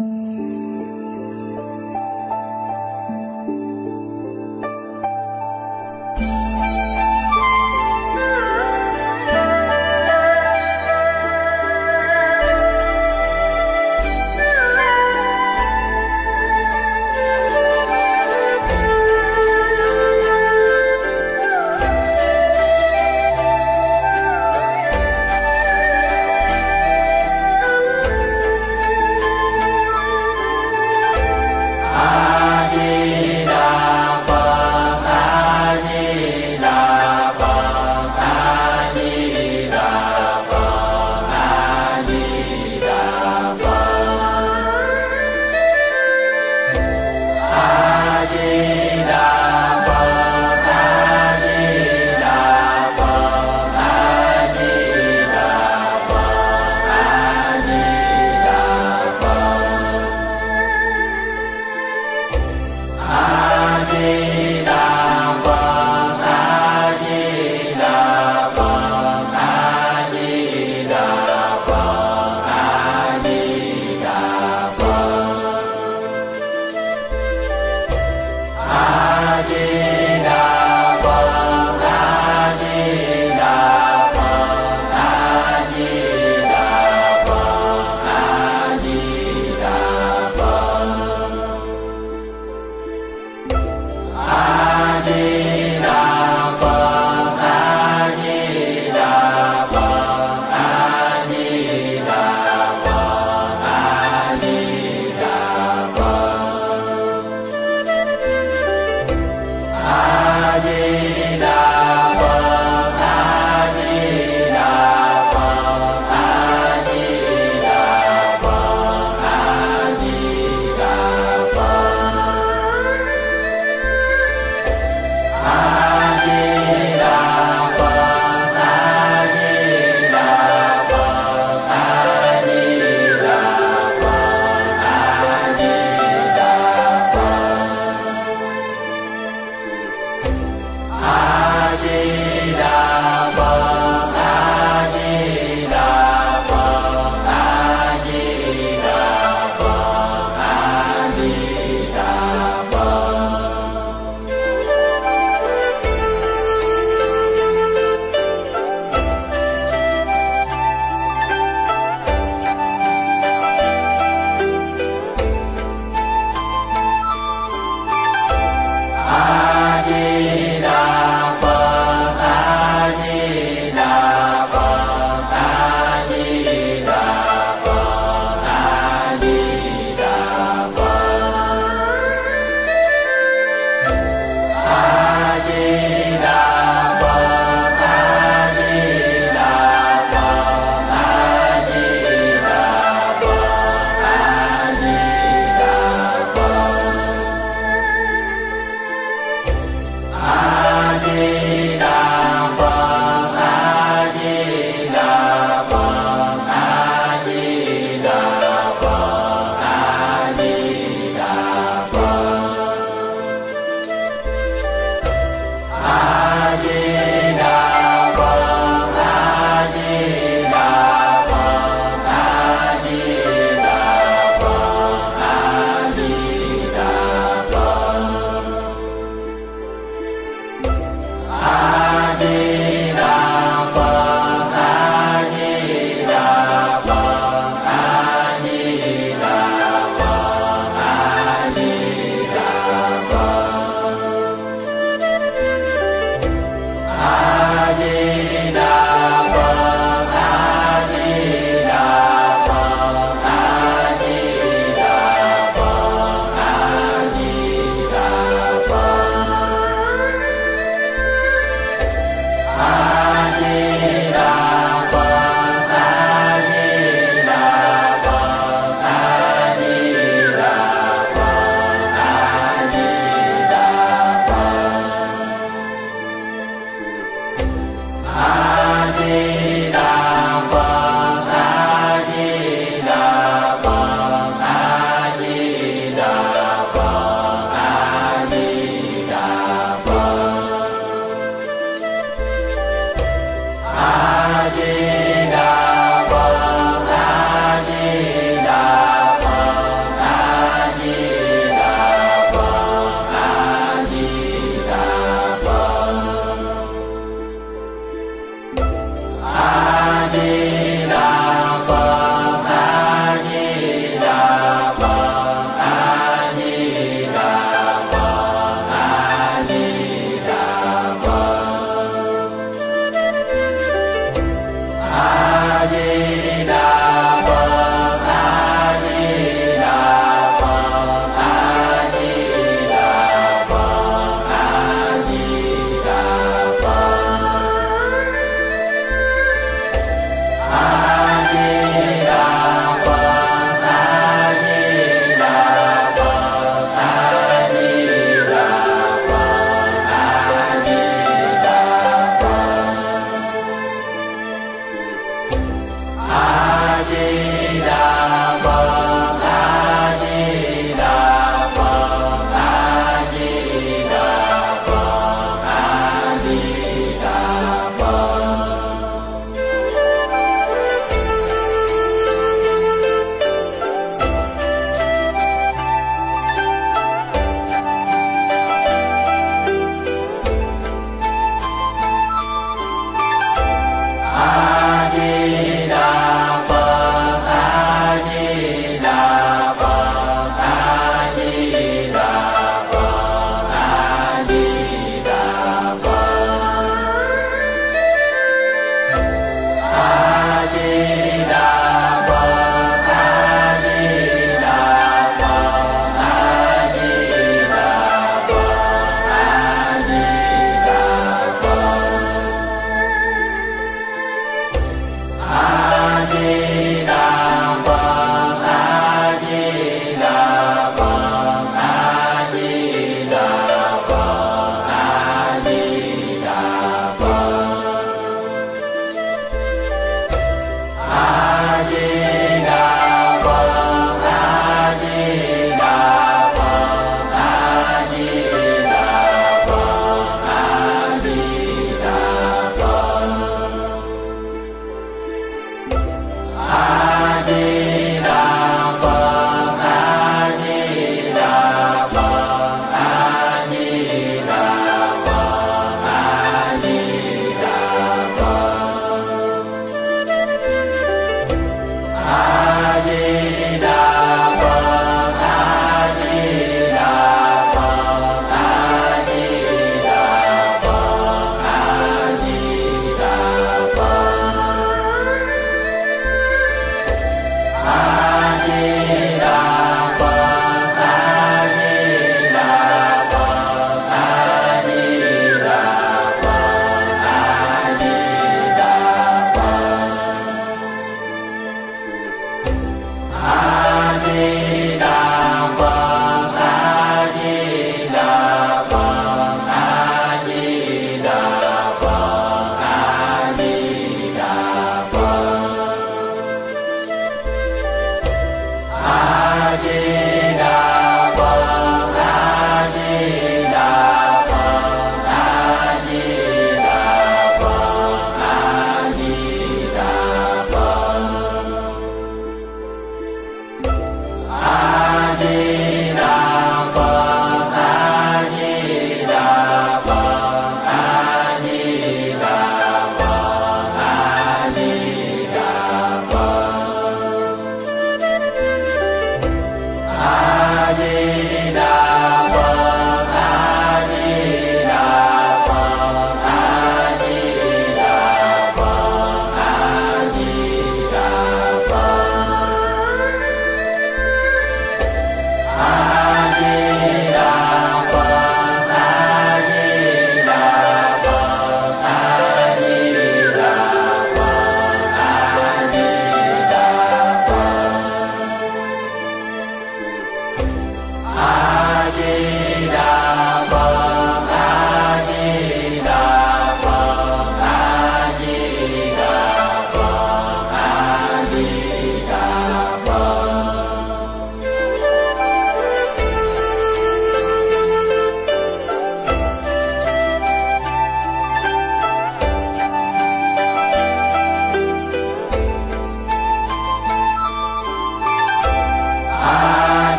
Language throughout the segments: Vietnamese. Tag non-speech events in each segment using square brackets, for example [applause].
Música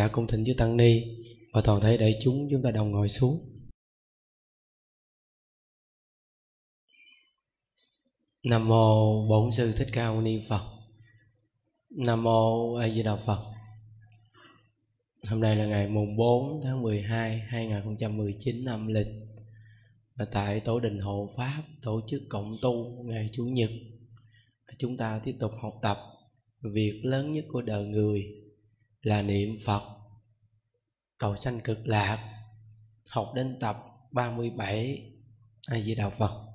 giả cung thỉnh chư tăng ni và toàn thể đại chúng chúng ta đồng ngồi xuống. Nam mô bổn sư thích ca mâu ni phật. Nam mô a di đà phật. Hôm nay là ngày mùng 4 tháng 12 2019 năm lịch, và tại tổ đình hộ pháp tổ chức cộng tu ngày chủ nhật, chúng ta tiếp tục học tập việc lớn nhất của đời người là niệm phật. Cầu sanh cực lạc học đến tập 37 A Di Đà Phật.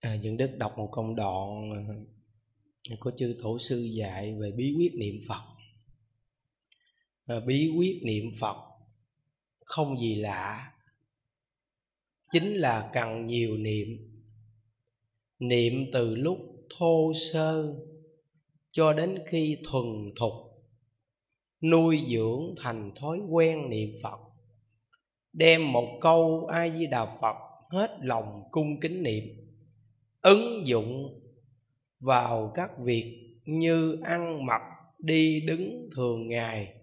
À, những đức đọc một công đoạn à, của có chư tổ sư dạy về bí quyết niệm Phật. À, bí quyết niệm Phật không gì lạ chính là cần nhiều niệm. Niệm từ lúc thô sơ cho đến khi thuần thục, nuôi dưỡng thành thói quen niệm phật, đem một câu a di đà phật hết lòng cung kính niệm, ứng dụng vào các việc như ăn mặc, đi đứng thường ngày,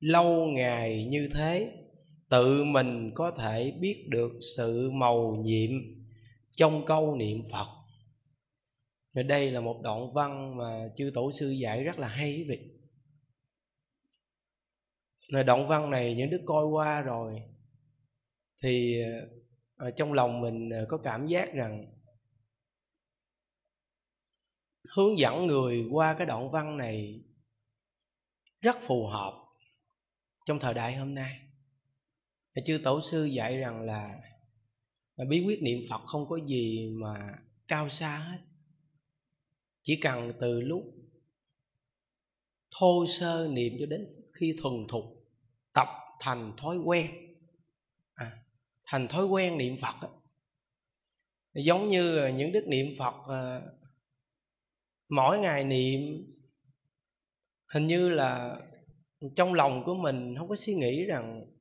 lâu ngày như thế tự mình có thể biết được sự màu nhiệm trong câu niệm phật. Rồi đây là một đoạn văn mà chư tổ sư dạy rất là hay quý vị. Rồi đoạn văn này những đứa coi qua rồi thì ở trong lòng mình ờ, có cảm giác rằng hướng dẫn người qua cái đoạn văn này rất phù hợp trong thời đại hôm nay chư tổ sư dạy rằng là bí quyết niệm phật không có gì mà cao xa hết. Chỉ cần từ lúc thô sơ niệm cho đến khi thuần thục tập thành thói quen à, thành thói quen niệm phật giống như những đức niệm phật à, mỗi ngày niệm hình như là trong lòng của mình không có suy nghĩ rằng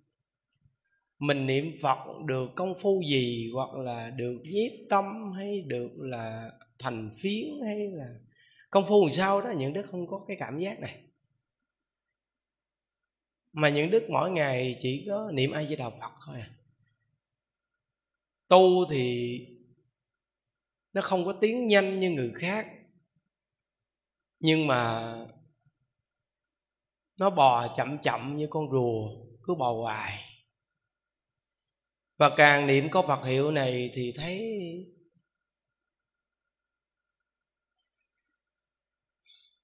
mình niệm phật được công phu gì, hoặc là được nhiếp tâm, hay được là thành phiến, hay là công phu làm sao đó, những đức không có cái cảm giác này. Mà những đức mỗi ngày chỉ có niệm ai với đạo phật thôi à. Tu thì nó không có tiến nhanh như người khác, nhưng mà nó bò chậm chậm như con rùa, cứ bò hoài và càng niệm có Phật hiệu này thì thấy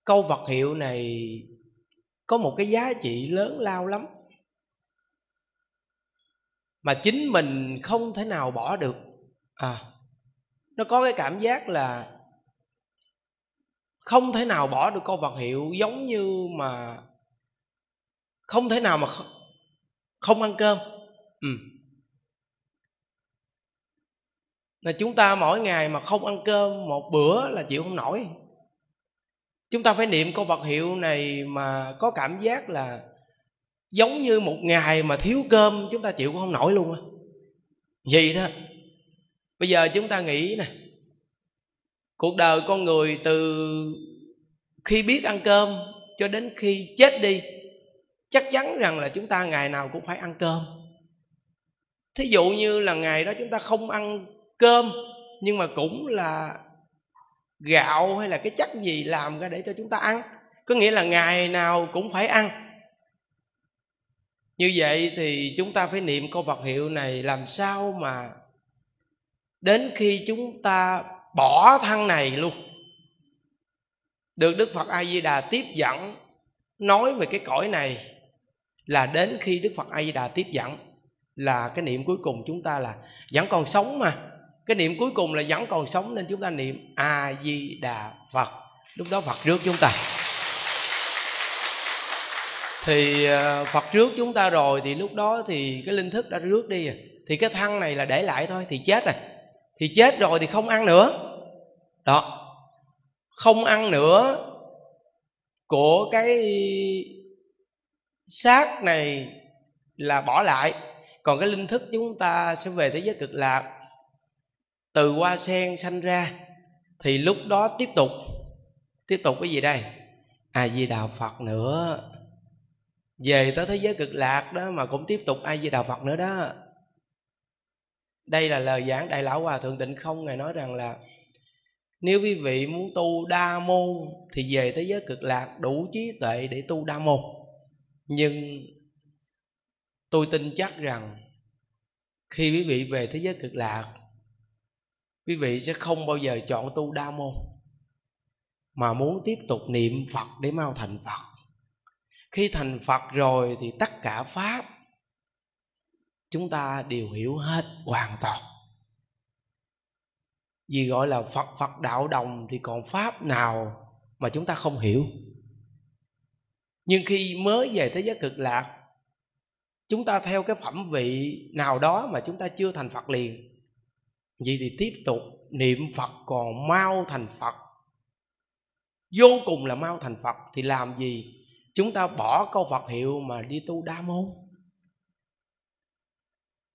câu Phật hiệu này có một cái giá trị lớn lao lắm, mà chính mình không thể nào bỏ được à nó có cái cảm giác là không thể nào bỏ được câu vật hiệu giống như mà không thể nào mà không ăn cơm ừ là chúng ta mỗi ngày mà không ăn cơm một bữa là chịu không nổi. Chúng ta phải niệm câu vật hiệu này mà có cảm giác là giống như một ngày mà thiếu cơm, chúng ta chịu cũng không nổi luôn á. Vậy đó. Bây giờ chúng ta nghĩ nè. Cuộc đời con người từ khi biết ăn cơm cho đến khi chết đi, chắc chắn rằng là chúng ta ngày nào cũng phải ăn cơm. Thí dụ như là ngày đó chúng ta không ăn cơm, nhưng mà cũng là gạo hay là cái chất gì làm ra để cho chúng ta ăn. Có nghĩa là ngày nào cũng phải ăn. Như vậy thì chúng ta phải niệm câu Phật hiệu này làm sao mà đến khi chúng ta bỏ thân này luôn. Được Đức Phật A Di Đà tiếp dẫn nói về cái cõi này là đến khi Đức Phật A Di Đà tiếp dẫn là cái niệm cuối cùng chúng ta là vẫn còn sống mà cái niệm cuối cùng là vẫn còn sống nên chúng ta niệm A Di Đà Phật. Lúc đó Phật rước chúng ta. Thì ờ, Phật rước chúng ta rồi thì lúc đó thì cái linh thức đã rước đi rồi thì cái thân này là để lại thôi, thì chết rồi. Thì chết rồi thì không ăn nữa. Đó. Không ăn nữa của cái xác này là bỏ lại. Còn cái linh thức chúng ta sẽ về thế giới cực lạc từ hoa sen sanh ra, thì lúc đó tiếp tục tiếp tục cái gì đây? A di đà phật nữa. Về tới thế giới cực lạc đó mà cũng tiếp tục a di đà phật nữa đó. Đây là lời giảng đại lão hòa thượng tịnh không ngài nói rằng là, nếu quý vị muốn tu đa môn thì về thế giới cực lạc đủ trí tuệ để tu đa môn. Nhưng tôi tin chắc rằng khi quý vị về thế giới cực lạc quý vị sẽ không bao giờ chọn tu đa môn, mà muốn tiếp tục niệm phật để mau thành phật. Khi thành phật rồi thì tất cả pháp chúng ta đều hiểu hết hoàn toàn. Vì gọi là phật phật đạo đồng thì còn pháp nào mà chúng ta không hiểu? Nhưng khi mới về thế giới cực lạc, chúng ta theo cái phẩm vị nào đó mà chúng ta chưa thành phật liền vậy thì tiếp tục, niệm phật còn mau thành phật. Vô cùng là mau thành phật, thì làm gì? Chúng ta bỏ câu phật hiệu mà đi tu đa môn.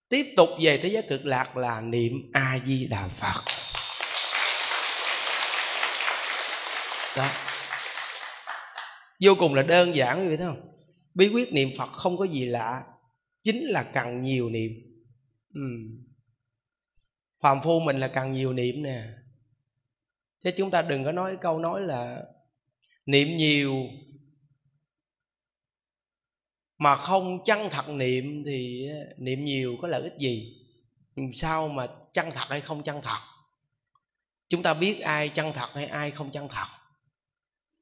Tiếp tục về thế giới cực lạc là niệm a di đà phật. Đó. Vô cùng là đơn giản, quý vị thấy không? Bí quyết niệm phật không có gì lạ, chính là cần nhiều niệm. Ừ phàm phu mình là cần nhiều niệm nè. Chứ chúng ta đừng có nói câu nói là niệm nhiều mà không chân thật niệm thì niệm nhiều có lợi ích gì? Sao mà chân thật hay không chân thật? Chúng ta biết ai chân thật hay ai không chân thật.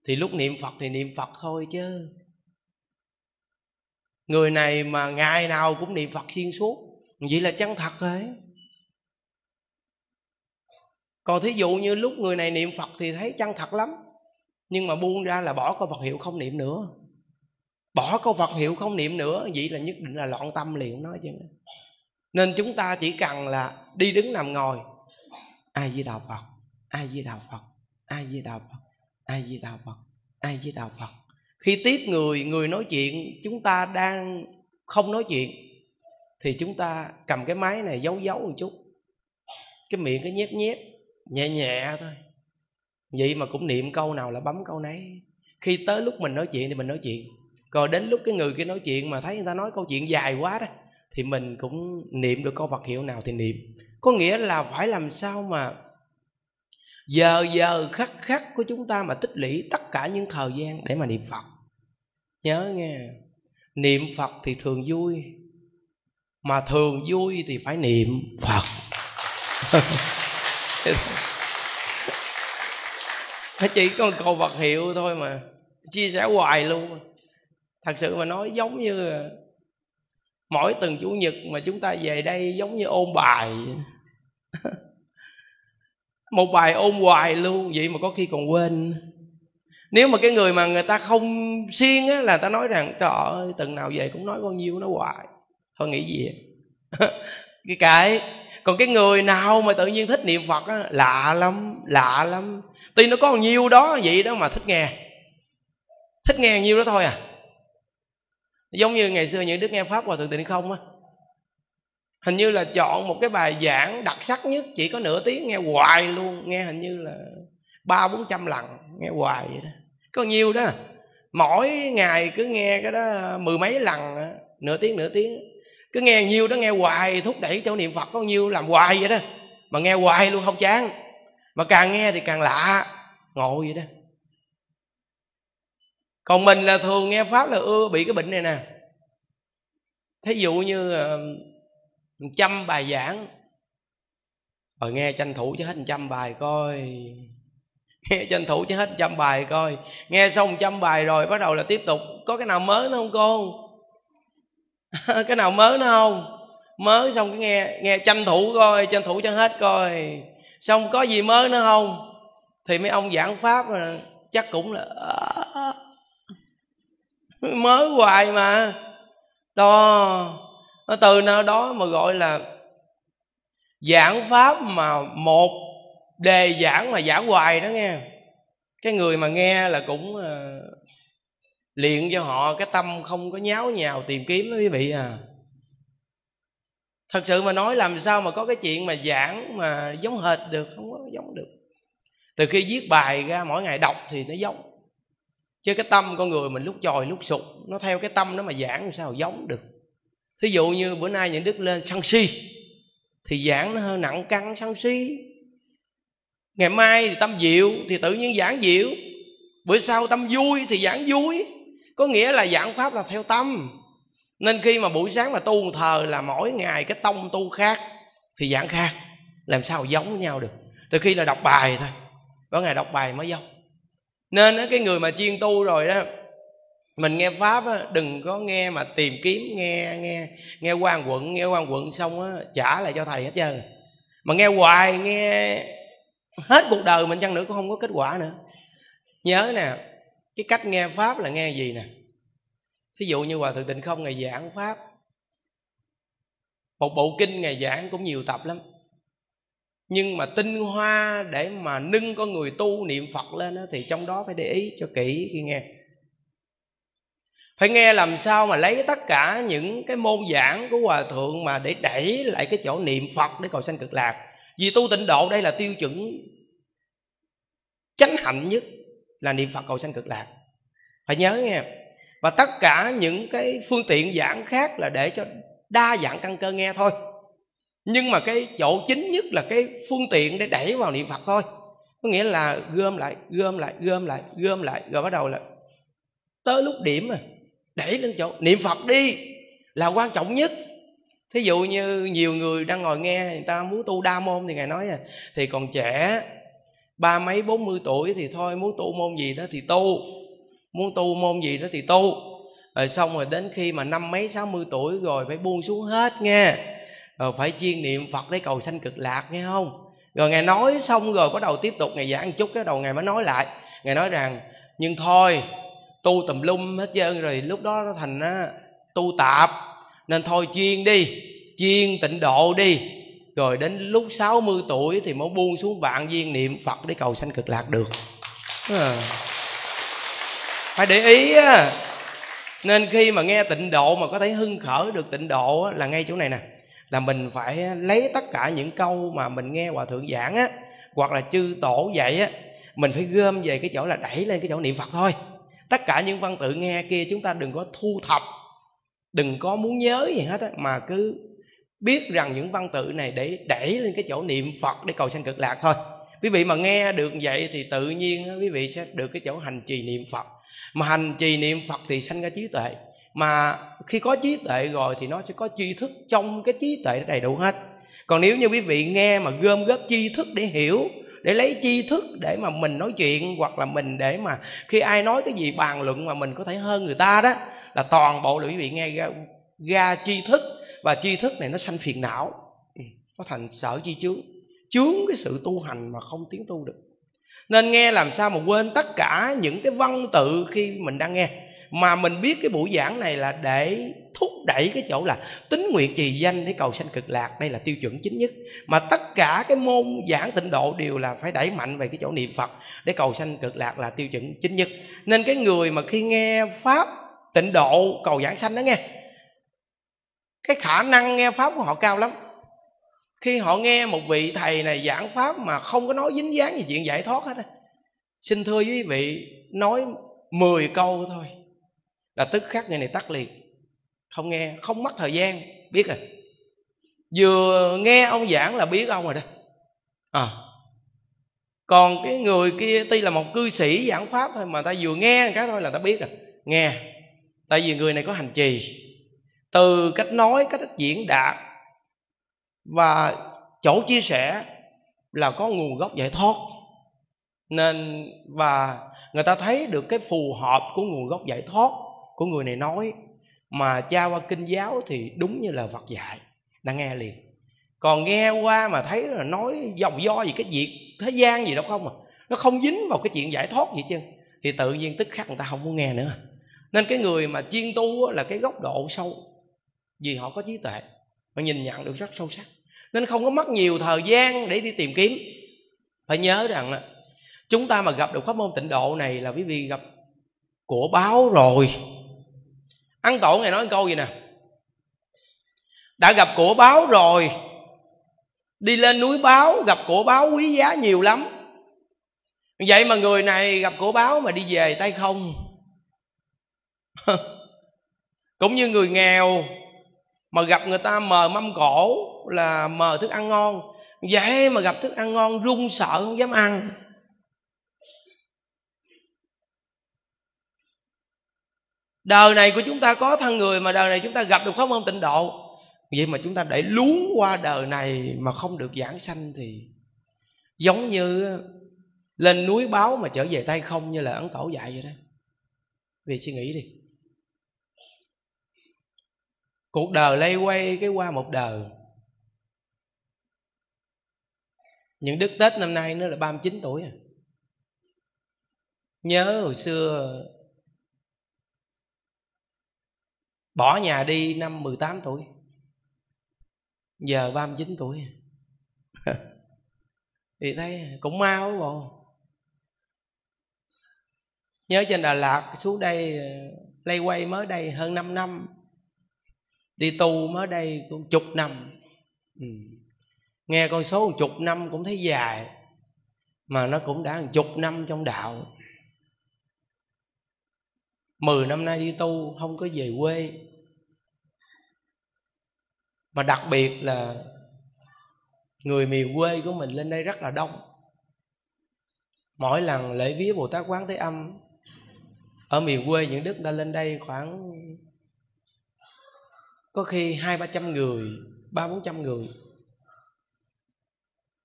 Thì lúc niệm phật thì niệm phật thôi chứ. Người này mà ngày nào cũng niệm phật xuyên suốt, vậy là chân thật rồi còn thí dụ như lúc người này niệm phật thì thấy chân thật lắm. Nhưng mà buông ra là bỏ câu phật hiệu không niệm nữa. Bỏ câu phật hiệu không niệm nữa, vậy là nhất định là loạn tâm liền, nói chứ. Nên chúng ta chỉ cần là đi đứng nằm ngồi. Ai di đạo phật ai di đạo phật ai di đạo phật ai di đạo phật ai di đạo phật khi tiếp người người nói chuyện, chúng ta đang không nói chuyện, thì chúng ta cầm cái máy này giấu giấu một chút. Cái miệng cái nhép nhép nhẹ nhẹ thôi. Vậy mà cũng niệm câu nào là bấm câu nấy. Khi tới lúc mình nói chuyện thì mình nói chuyện. Còn đến lúc cái người kia nói chuyện mà thấy người ta nói câu chuyện dài quá đó, thì mình cũng niệm được câu Phật hiệu nào thì niệm. Có nghĩa là phải làm sao mà giờ giờ khắc khắc của chúng ta mà tích lũy tất cả những thời gian để mà niệm Phật. Nhớ nghe, niệm Phật thì thường vui, mà thường vui thì phải niệm Phật. [laughs] chỉ có một câu vật hiệu thôi mà. Chia sẻ hoài luôn. Thật sự mà nói giống như mỗi tuần chủ nhật mà chúng ta về đây giống như ôn bài. [laughs] Một bài ôn hoài luôn, vậy mà có khi còn quên. Nếu mà cái người mà người ta không siêng á là ta nói rằng, trời ơi, tuần nào về cũng nói bao nhiêu nó hoài. Thôi nghĩ gì [laughs] cái cái. Còn cái người nào mà tự nhiên thích niệm phật á, lạ lắm lạ lắm. Tuy nó có nhiều đó vậy đó mà thích nghe. Thích nghe nhiêu đó thôi à. Giống như ngày xưa những đức nghe pháp hòa thượng tịnh không á. Hình như là chọn một cái bài giảng đặc sắc nhất, chỉ có nửa tiếng, nghe hoài luôn. Nghe hình như là ba, bốn trăm lần, nghe hoài vậy đó. Có nhiều đó. Mỗi ngày cứ nghe cái đó mười mấy lần nửa tiếng nửa tiếng cứ nghe nhiêu đó nghe hoài, thúc đẩy cho niệm phật có nhiêu làm hoài vậy đó. Mà nghe hoài luôn không chán. Mà càng nghe thì càng lạ, ngộ vậy đó. Còn mình là thường nghe pháp là ưa bị cái bệnh này nè. Thí dụ như ờ, trăm bài giảng. Rồi nghe tranh thủ cho hết trăm bài coi. [laughs] Nghe tranh thủ cho hết trăm bài coi. Nghe xong trăm bài rồi bắt đầu là tiếp tục. Có cái nào mới nữa không cô [laughs] cái nào mới nó không? Mới xong cái nghe nghe tranh thủ coi, tranh thủ cho hết coi. Xong có gì mới nữa không? Thì mấy ông giảng pháp mà chắc cũng là mới hoài mà. Đó. Nó từ nơi đó mà gọi là giảng pháp mà một đề giảng mà giảng hoài đó nghe. Cái người mà nghe là cũng ờ, liền cho họ cái tâm không có nháo nhào tìm kiếm đó quý vị à. Thật sự mà nói làm sao mà có cái chuyện mà giảng mà giống hệt được, không có giống được. Từ khi viết bài ra mỗi ngày đọc thì nó giống. Chứ cái tâm con người mình lúc trồi lúc sụt nó theo cái tâm nó mà giảng làm sao giống được. Thí dụ như bữa nay những đức lên sân si, thì giảng nó hơi nặng căng sân si. Ngày mai thì tâm diệu thì tự nhiên giảng diệu bữa sau tâm vui thì giảng vui có nghĩa là giảng pháp là theo tâm. Nên khi mà buổi sáng mà tu thờ là mỗi ngày cái tông tu khác thì giảng khác. Làm sao giống với nhau được? Từ khi là đọc bài thôi. Có ngày đọc bài mới giống. Nên cái người mà chuyên tu rồi đó mình nghe pháp á, đừng có nghe mà tìm kiếm nghe nghe nghe quan quận nghe quan quận xong á trả lại cho thầy hết trơn. Mà nghe hoài nghe hết cuộc đời mình chăng nữa cũng không có kết quả nữa. Nhớ nè cái cách nghe pháp là nghe gì nè? Thí dụ như hòa thượng tịnh không ngày giảng pháp. Một bộ kinh ngày giảng cũng nhiều tập lắm. Nhưng mà tinh hoa để mà nâng con người tu niệm phật lên đó, thì trong đó phải để ý cho kỹ khi nghe. Phải nghe làm sao mà lấy tất cả những cái môn giảng của hòa thượng mà để đẩy lại cái chỗ niệm phật để cầu sanh cực lạc. Vì tu tịnh độ đây là tiêu chuẩn chánh hạnh nhất là niệm phật cầu sanh cực lạc. Phải nhớ nghe, và tất cả những cái phương tiện giảng khác là để cho đa dạng căn cơ nghe thôi. Nhưng mà cái chỗ chính nhất là cái phương tiện để đẩy vào niệm phật thôi. Có nghĩa là gom lại gom lại gom lại gom lại, rồi bắt đầu là tới lúc điểm mà đẩy lên chỗ niệm phật đi là quan trọng nhất. Thí dụ như nhiều người đang ngồi nghe người ta muốn tu đa môn thì ngài nói à thì còn trẻ ba mấy bốn mươi tuổi thì thôi muốn tu môn gì đó thì tu. Muốn tu môn gì đó thì tu. Rồi xong rồi đến khi mà năm mấy sáu mươi tuổi rồi phải buông xuống hết nghe. Rồi phải chiên niệm phật để cầu sanh cực lạc nghe không? Rồi ngài nói xong rồi bắt đầu tiếp tục ngày giảng một chút cái đầu ngài mới nói lại. Ngài nói rằng nhưng thôi tu tùm lum hết trơn rồi lúc đó nó thành á, tu tạp. Nên thôi chuyên đi chuyên tịnh độ đi rồi đến lúc 60 tuổi thì mới buông xuống vạn viên niệm Phật để cầu sanh cực lạc được. À. phải để ý á. Nên khi mà nghe tịnh độ mà có thể hưng khởi được tịnh độ á, là ngay chỗ này nè. Là mình phải lấy tất cả những câu mà mình nghe hòa thượng giảng á hoặc là chư tổ dạy á mình phải gom về cái chỗ là đẩy lên cái chỗ niệm phật thôi. Tất cả những văn tự nghe kia chúng ta đừng có thu thập đừng có muốn nhớ gì hết á mà cứ biết rằng những văn tự này để đẩy lên cái chỗ niệm phật để cầu sanh cực lạc thôi. Quý vị mà nghe được vậy thì tự nhiên quý vị sẽ được cái chỗ hành trì niệm phật. Mà hành trì niệm phật thì sanh ra trí tuệ. Mà khi có trí tuệ rồi thì nó sẽ có tri thức trong cái trí tuệ đầy đủ hết. Còn nếu như quý vị nghe mà gom góp tri thức để hiểu để lấy tri thức để mà mình nói chuyện hoặc là mình để mà khi ai nói cái gì bàn luận mà mình có thể hơn người ta đó là toàn bộ là quý vị nghe ra, ra tri thức và tri thức này nó sanh phiền não. Ừ, nó thành sở chi chướng. Chướng cái sự tu hành mà không tiến tu được. Nên nghe làm sao mà quên tất cả những cái văn tự khi mình đang nghe. Mà mình biết cái buổi giảng này là để thúc đẩy cái chỗ là tính nguyện trì danh để cầu sanh cực lạc. Đây là tiêu chuẩn chính nhất. Mà tất cả cái môn giảng tịnh độ đều là phải đẩy mạnh về cái chỗ niệm phật để cầu sanh cực lạc là tiêu chuẩn chính nhất. Nên cái người mà khi nghe pháp tịnh độ cầu giảng sanh đó nghe cái khả năng nghe pháp của họ cao lắm. Khi họ nghe một vị thầy này giảng pháp mà không có nói dính dáng gì chuyện giải thoát hết á, xin thưa quý vị, nói 10 câu thôi là tức khắc người này tắt liền. Không nghe, không mất thời gian, biết rồi. Vừa nghe ông giảng là biết ông rồi đó. À còn cái người kia tuy là một cư sĩ giảng pháp thôi mà ta vừa nghe cái thôi là ta biết rồi. Nghe, tại vì người này có hành trì từ cách nói, cách diễn đạt và chỗ chia sẻ là có nguồn gốc giải thoát. Nên, và người ta thấy được cái phù hợp của nguồn gốc giải thoát của người này nói mà cha qua kinh giáo thì đúng như là Phật dạy. Đã nghe liền. Còn nghe qua mà thấy là nói dòng do gì, cái việc thế gian gì đâu không à. Nó không dính vào cái chuyện giải thoát gì chứ. Thì tự nhiên tức khắc người ta không muốn nghe nữa. Nên cái người mà chuyên tu là cái góc độ sâu vì họ có trí tuệ và nhìn nhận được rất sâu sắc. Nên không có mất nhiều thời gian để đi tìm kiếm. Phải nhớ rằng chúng ta mà gặp được pháp môn tịnh độ này là quý vị gặp của báo rồi. Ăn tổ ngày nói câu gì nè? Đã gặp của báo rồi. Đi lên núi báo, gặp của báo quý giá nhiều lắm. Vậy mà người này gặp của báo mà đi về tay không? [laughs] Cũng như người nghèo mà gặp người ta mời mâm cổ là mời thức ăn ngon. Vậy mà gặp thức ăn ngon, run sợ, không dám ăn. Đời này của chúng ta có thân người mà đời này chúng ta gặp được pháp môn tịnh độ. Vậy mà chúng ta để luống qua đời này mà không được giảng sanh thì giống như lên núi báo mà trở về tay không như là ấn tổ dạy vậy đó. Vì suy nghĩ đi cuộc đời lây quay cái qua một đời. Những đức tết năm nay nó là 39 tuổi à. Nhớ hồi xưa Bỏ nhà đi năm 18 tuổi. Giờ 39 tuổi. [laughs] Thì thấy cũng mau quá bộ. Nhớ trên Đà Lạt xuống đây Lây quay mới đây hơn 5 năm Đi tu mới đây cũng chục năm. Ừ. Nghe con số một chục năm cũng thấy dài, Mà nó cũng đã một chục năm trong đạo. Mười năm nay đi tu không có về quê. Mà đặc biệt là Người miền quê của mình lên đây rất là đông. Mỗi lần lễ vía bồ tát quán thế âm, ở miền quê những đức ta lên đây khoảng có khi hai ba trăm người, ba bốn trăm người.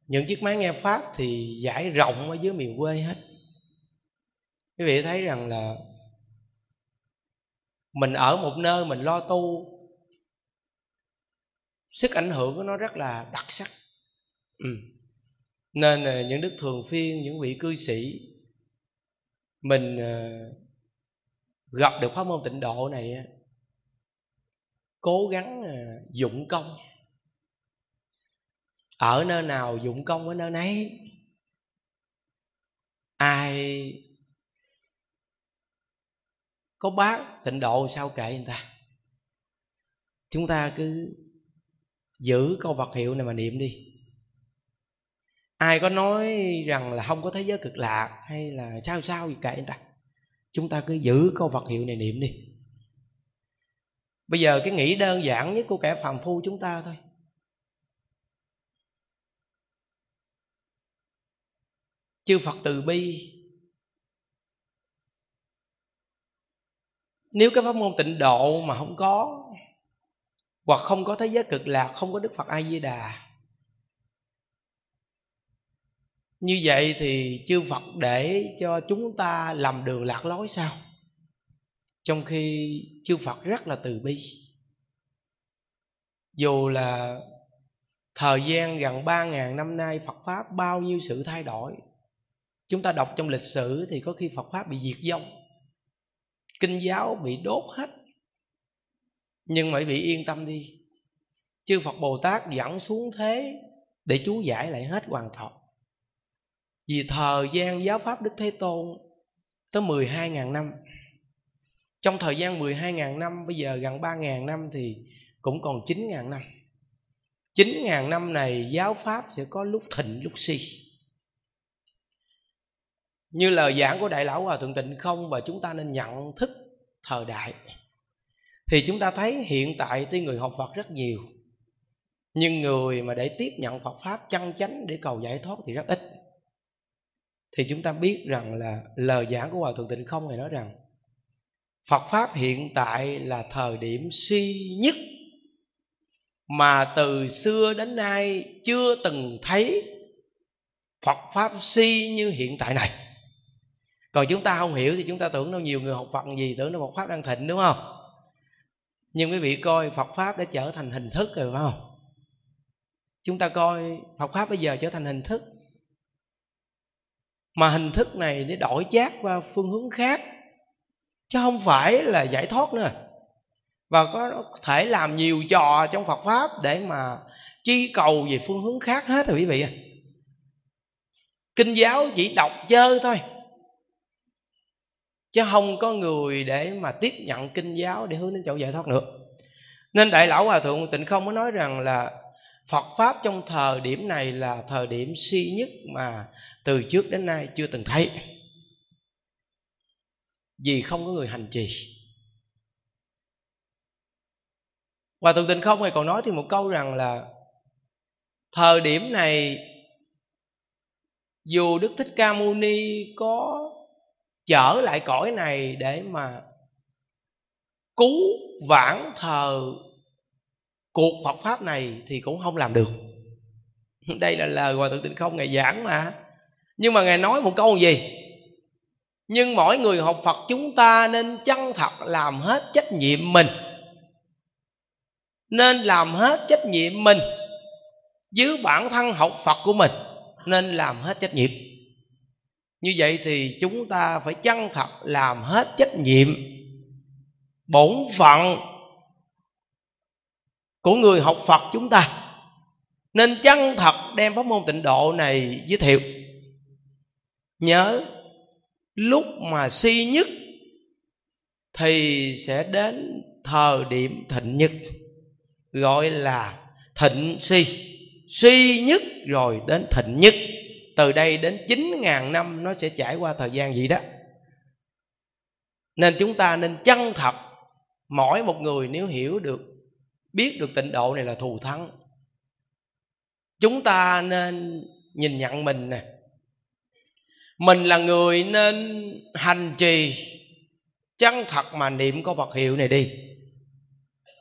Những chiếc máy nghe pháp thì giải rộng ở dưới miền quê hết. Quý vị thấy rằng là mình ở một nơi mình lo tu, sức ảnh hưởng của nó rất là đặc sắc. Ừ. nên là những đức thường phiên, những vị cư sĩ, mình ờ, gặp được pháp môn tịnh độ này cố gắng à, dụng công. Ở nơi nào dụng công ở nơi nấy. Ai có bác tịnh độ sao kệ người ta? Chúng ta cứ giữ câu vật hiệu này mà niệm đi. Ai có nói rằng là không có thế giới cực lạc hay là sao sao gì kệ người ta? Chúng ta cứ giữ câu vật hiệu này niệm đi bây giờ cái nghĩ đơn giản nhất của kẻ phàm phu chúng ta thôi. Chư phật từ bi. Nếu cái pháp môn tịnh độ mà không có, hoặc không có thế giới cực lạc, không có đức phật a di đà như vậy thì chư phật để cho chúng ta làm đường lạc lối sao? Trong khi chư phật rất là từ bi. Dù là thời gian gần ba ngàn năm nay phật pháp bao nhiêu sự thay đổi, chúng ta đọc trong lịch sử thì có khi phật pháp bị diệt vong, kinh giáo bị đốt hết. Nhưng mà bị yên tâm đi, chư phật bồ tát dẫn xuống thế để chú giải lại hết hoàn toàn vì thời gian giáo pháp đức thế tôn tới 12.000 năm trong thời gian 12.000 năm, bây giờ gần 3.000 năm thì cũng còn 9.000 năm. 9.000 năm này, giáo pháp sẽ có lúc thịnh, lúc si. Như lời giảng của đại lão hòa thượng tịnh không, và chúng ta nên nhận thức thời đại. Thì chúng ta thấy hiện tại tuy người học phật rất nhiều, nhưng người mà để tiếp nhận phật pháp chân chánh để cầu giải thoát thì rất ít. Thì chúng ta biết rằng là lời giảng của hòa thượng tịnh không này nói rằng phật pháp hiện tại là thời điểm suy nhất mà từ xưa đến nay chưa từng thấy phật pháp suy như hiện tại này. Còn chúng ta không hiểu thì chúng ta tưởng đâu nhiều người học phật gì, tưởng nó Phật pháp đang thịnh, đúng không? Nhưng quý vị coi Phật pháp đã trở thành hình thức rồi, phải không? Chúng ta coi Phật pháp bây giờ trở thành hình thức. Mà hình thức này để đổi chát qua phương hướng khác chứ không phải là giải thoát nữa. Và có thể làm nhiều trò trong Phật pháp để mà chi cầu về phương hướng khác hết rồi quý vị kinh giáo chỉ đọc chơi thôi. Chứ không có người để mà tiếp nhận kinh giáo để hướng đến chỗ giải thoát nữa. Nên đại lão hòa thượng tịnh không có nói rằng là phật pháp trong thời điểm này là thời điểm si nhất mà từ trước đến nay chưa từng thấy vì không có người hành trì. Và thượng tịnh không thì còn nói thêm một câu rằng là Thời điểm này, Dù Đức Thích Ca Mâu Ni có trở lại cõi này để mà cứu vãn thờ cuộc Phật pháp này thì cũng không làm được. Đây là lời hòa thượng tịnh không, ngài giảng mà. Nhưng mà ngài nói một câu gì? Nhưng mỗi người học phật chúng ta nên chân thật làm hết trách nhiệm mình. Nên làm hết trách nhiệm mình dưới bản thân học phật của mình, nên làm hết trách nhiệm. Như vậy thì chúng ta phải chân thật làm hết trách nhiệm. Bổn phận của người học phật chúng ta nên chân thật đem pháp môn tịnh độ này giới thiệu. Nhớ lúc mà si nhất thì sẽ đến thời điểm thịnh nhất, gọi là thịnh si. Si nhất rồi đến thịnh nhất. Từ đây đến 9.000 năm nó sẽ trải qua thời gian gì đó. Nên chúng ta nên chân thật, mỗi một người nếu hiểu được, biết được tịnh độ này là thù thắng. Chúng ta nên nhìn nhận mình nè mình là người nên hành trì. Chân thật mà niệm có Phật hiệu này đi.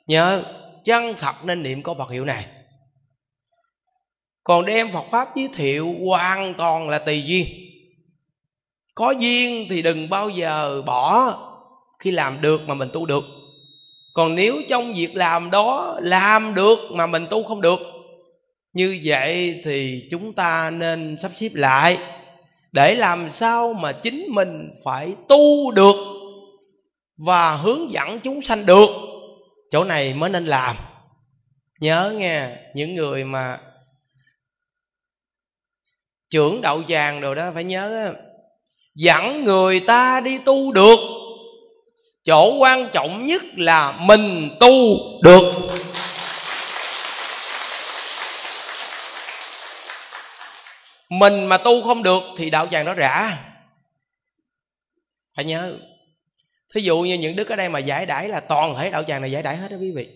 Nhớ, chân thật nên niệm có Phật hiệu này. Còn đem Phật pháp giới thiệu hoàn toàn là tùy duyên. Có duyên thì đừng bao giờ bỏ khi làm được mà mình tu được. Còn nếu trong việc làm đó làm được mà mình tu không được, như vậy thì chúng ta nên sắp xếp lại để làm sao mà chính mình phải tu được và hướng dẫn chúng sanh được, chỗ này mới nên làm. Nhớ nghe, những người mà trưởng đậu tràng đồ đó, phải nhớ dẫn người ta đi tu được. Chỗ quan trọng nhất là mình tu được. Mình mà tu không được thì đạo tràng đó rã. Phải nhớ, thí dụ như những đức ở đây mà giải đãi là toàn thể đạo tràng này giải đãi hết đó quý vị.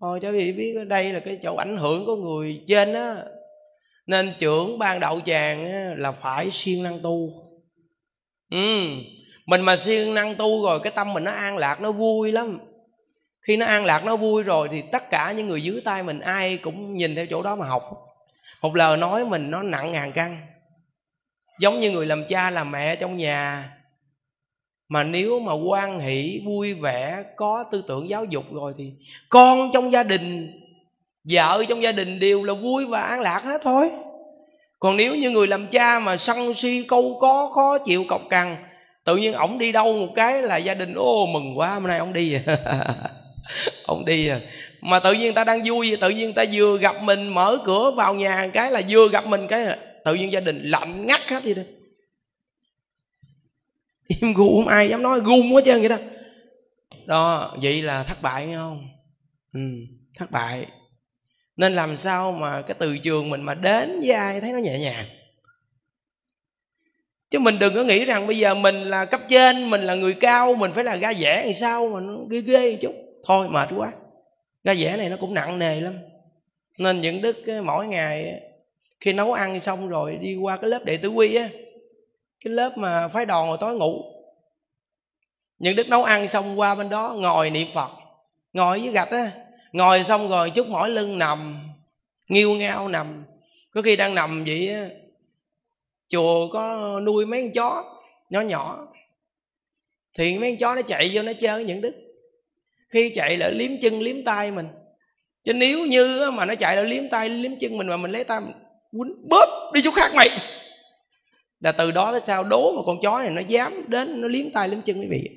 Thôi cho quý vị biết đây là cái chỗ ảnh hưởng của người trên á. Nên trưởng ban đạo tràng là phải siêng năng tu. Ừ mình mà siêng năng tu rồi cái tâm mình nó an lạc, nó vui lắm. Khi nó an lạc, nó vui rồi thì tất cả những người dưới tay mình ai cũng nhìn theo chỗ đó mà học một lời nói mình nó nặng ngàn cân giống như người làm cha làm mẹ trong nhà. Mà nếu mà quan hỷ, vui vẻ, có tư tưởng giáo dục rồi thì con trong gia đình, vợ trong gia đình đều là vui và an lạc hết thôi. Còn nếu như người làm cha mà sân si, câu có, khó chịu, cọc cằn, tự nhiên ổng đi đâu một cái là gia đình, ô, mừng quá, hôm nay ổng đi. [laughs] Ổng ông đi à mà tự nhiên ta đang vui tự nhiên ta vừa gặp mình mở cửa vào nhà cái là vừa gặp mình cái là tự nhiên gia đình lạnh ngắt hết vậy đó im gu không ai dám nói gung quá trơn vậy đó. Đó vậy là thất bại nghe không? Ừ, thất bại. Nên làm sao mà cái từ trường mình mà đến với ai thấy nó nhẹ nhàng? Chứ mình đừng có nghĩ rằng bây giờ mình là cấp trên mình là người cao mình phải là ra vẻ làm sao mà nó ghê ghê một chút. Thôi mệt quá ra vẻ này nó cũng nặng nề lắm. Nên những đức mỗi ngày khi nấu ăn xong rồi đi qua cái lớp đệ tử quy á, cái lớp mà phái đòn rồi tối ngủ, những đức nấu ăn xong qua bên đó ngồi niệm phật, ngồi với gạch á, ngồi xong rồi chút mỏi lưng nằm, nghiêu ngao nằm. Có khi đang nằm vậy á, chùa có nuôi mấy con chó nhỏ nhỏ, thì mấy con chó nó chạy vô nó chơi với những đức khi chạy lại liếm chân, liếm tay mình. Chứ nếu như mà nó chạy lại liếm tay, liếm chân mình mà mình lấy tay mình quýnh bóp đi chỗ khác mày. Là từ đó tới sau đố mà con chó này nó dám đến, nó liếm tay, liếm chân quý vị.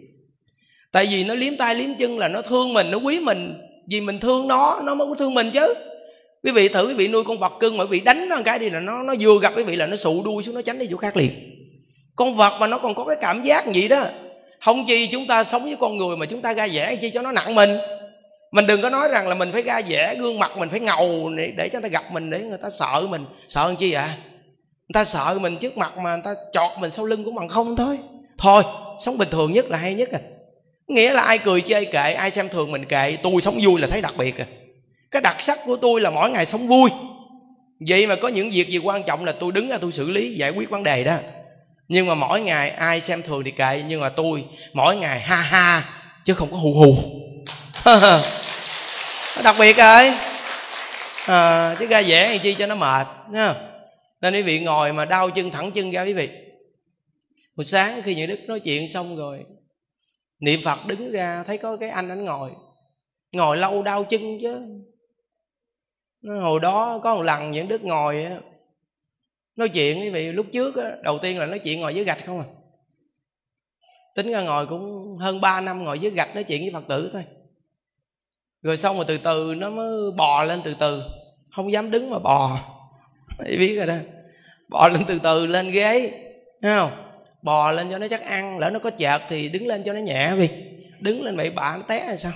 Tại vì nó liếm tay, liếm chân là nó thương mình, nó quý mình. Vì mình thương nó nó mới có thương mình chứ. Quý vị thử quý vị nuôi con vật cưng mà quý vị đánh nó một cái đi là nó nó vừa gặp quý vị là nó sụ đuôi xuống, nó tránh đi chỗ khác liền. Con vật mà nó còn có cái cảm giác gì đó không chi chúng ta sống với con người mà chúng ta ra vẻ chi cho nó nặng mình. Mình đừng có nói rằng là mình phải ra vẻ gương mặt mình phải ngầu để, để cho người ta gặp mình để người ta sợ mình. Sợ làm chi ạ à? người ta sợ mình trước mặt mà người ta chọt mình sau lưng cũng bằng không thôi. Thôi sống bình thường nhất là hay nhất à. Nghĩa là ai cười chê kệ ai xem thường mình kệ tôi sống vui là thấy đặc biệt à. Cái đặc sắc của tôi là mỗi ngày sống vui. Vậy mà có những việc gì quan trọng là tôi đứng ra tôi xử lý giải quyết vấn đề đó nhưng mà mỗi ngày ai xem thường thì kệ nhưng mà tôi mỗi ngày ha ha chứ không có hù hù. [laughs] Đặc biệt rồi. À, chứ ra dễ thì chi cho nó mệt nha nên quý vị ngồi mà đau chân thẳng chân ra quý vị. Một sáng khi những đức nói chuyện xong rồi niệm phật đứng ra thấy có cái anh anh ngồi. Ngồi lâu đau chân chứ. Hồi đó có một lần những đức ngồi nói chuyện quý vị lúc trước đó, đầu tiên là nói chuyện ngồi dưới gạch không à? Tính ra ngồi cũng hơn 3 năm ngồi dưới gạch nói chuyện với phật tử thôi. Rồi xong rồi từ từ nó mới bò lên từ từ. Không dám đứng mà bò. [laughs] Thấy biết rồi đó. Bò lên từ từ lên ghế thấy không? Bò lên cho nó chắc ăn lỡ nó có chợt thì đứng lên cho nó nhẹ vì đứng lên vậy bả nó té hay sao?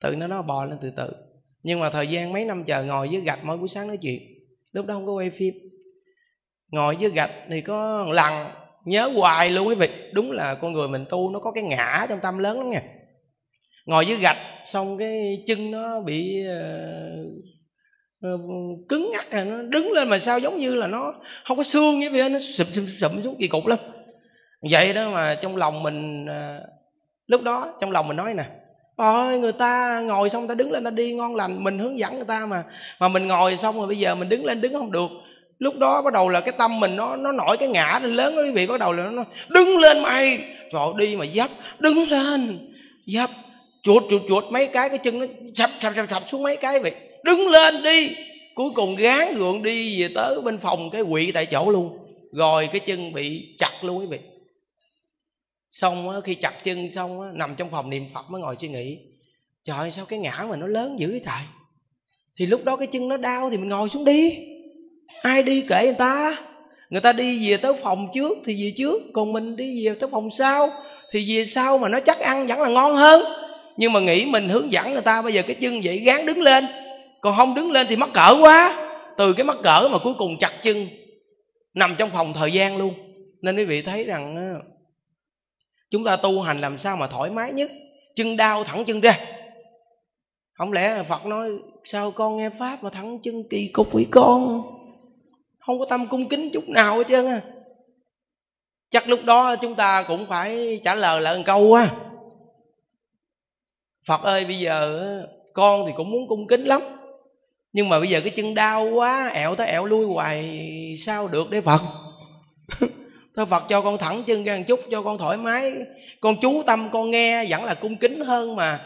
Từ nó nó bò lên từ từ. Nhưng mà thời gian mấy năm chờ ngồi dưới gạch mỗi buổi sáng nói chuyện. Lúc đó không có quay phim ngồi dưới gạch thì có lần nhớ hoài luôn quý vị. Đúng là con người mình tu nó có cái ngã trong tâm lớn lắm nha. Ngồi dưới gạch xong cái chân nó bị uh, cứng ngắc à nó đứng lên mà sao giống như là nó không có xương như vậy nó sụp sụp sụp xuống kỳ cục lắm. Vậy đó mà trong lòng mình uh, lúc đó trong lòng mình nói nè ôi người ta ngồi xong ta đứng lên ta đi ngon lành mình hướng dẫn người ta mà mà mình ngồi xong rồi bây giờ mình đứng lên đứng không được lúc đó bắt đầu là cái tâm mình nó nó nổi cái ngã lên lớn đó quý vị, bắt đầu là nó đứng lên mày! Rồi đi mà dấp, đứng lên! Dấp, chuột chuột chuột, mấy cái cái chân nó sập sập sập sập xuống mấy cái vậy. Đứng lên đi! Cuối cùng gán gượng đi về tới bên phòng cái quỵ tại chỗ luôn. Rồi cái chân bị chặt luôn quý vị. Xong khi chặt chân xong nằm trong phòng niệm phật mới ngồi suy nghĩ. Trời sao cái ngã mà nó lớn dữ vậy trời thì lúc đó cái chân nó đau thì mình ngồi xuống đi ai đi kể người ta? Người ta đi về tới phòng trước thì về trước, còn mình đi về tới phòng sau thì về sau mà nó chắc ăn vẫn là ngon hơn. Nhưng mà nghĩ mình hướng dẫn người ta, bây giờ cái chân vậy gán đứng lên, còn không đứng lên thì mắc cỡ quá. Từ cái mắc cỡ mà cuối cùng chặt chân, nằm trong phòng thời gian luôn. Nên quý vị thấy rằng chúng ta tu hành làm sao mà thoải mái nhất? Chân đau thẳng chân ra. Không lẽ phật nói, sao con nghe pháp mà thẳng chân kỳ cục quỷ con? Không có tâm cung kính chút nào hết trơn à chắc lúc đó chúng ta cũng phải trả lời lại một câu á. Phật ơi, bây giờ con thì cũng muốn cung kính lắm. Nhưng mà bây giờ cái chân đau quá, ẹo tới ẹo lui hoài, sao được để phật? [laughs] Thôi phật cho con thẳng chân ra một chút, cho con thoải mái. Con chú tâm, con nghe, vẫn là cung kính hơn mà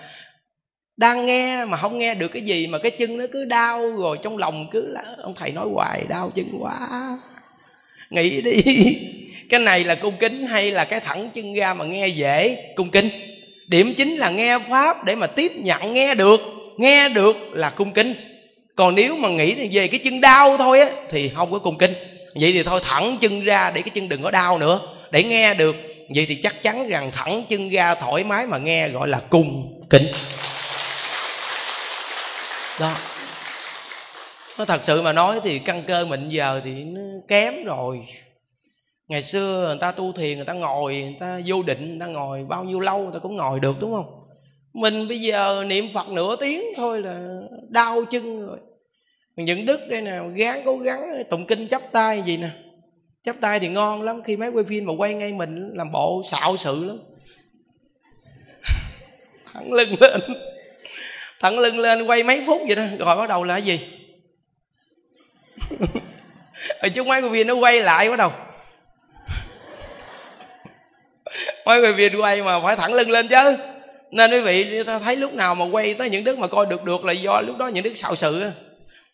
đang nghe mà không nghe được cái gì mà cái chân nó cứ đau rồi trong lòng cứ là, ông thầy nói hoài, đau chân quá. Nghĩ đi. [laughs] Cái này là cung kính hay là cái thẳng chân ra mà nghe dễ? Cung kính. Điểm chính là nghe pháp để mà tiếp nhận nghe được. Nghe được là cung kính. Còn nếu mà nghĩ về cái chân đau thôi á, thì không có cung kính. Vậy thì thôi, thẳng chân ra để cái chân đừng có đau nữa. Để nghe được, vậy thì chắc chắn rằng thẳng chân ra thoải mái mà nghe gọi là cung kính đó. Nó thật sự mà nói thì căn cơ mình giờ thì nó kém rồi. Ngày xưa người ta tu thiền, người ta ngồi, người ta vô định, người ta ngồi bao nhiêu lâu người ta cũng ngồi được, đúng không? Mình bây giờ niệm phật nửa tiếng thôi là đau chân rồi. Những đức đây nè, gán cố gắng, tụng kinh chắp tay gì nè. Chắp tay thì ngon lắm, khi máy quay phim mà quay ngay mình, làm bộ xạo sự lắm. [laughs] Thẳng lưng lên thẳng lưng lên quay mấy phút vậy đó rồi bắt đầu là cái gì? [laughs] Ở trước máy quay phim nó quay lại bắt đầu. Máy quay phim quay mà phải thẳng lưng lên chứ. Nên quý vị ta thấy lúc nào mà quay tới những đức mà coi được được là do lúc đó những đức xạo sự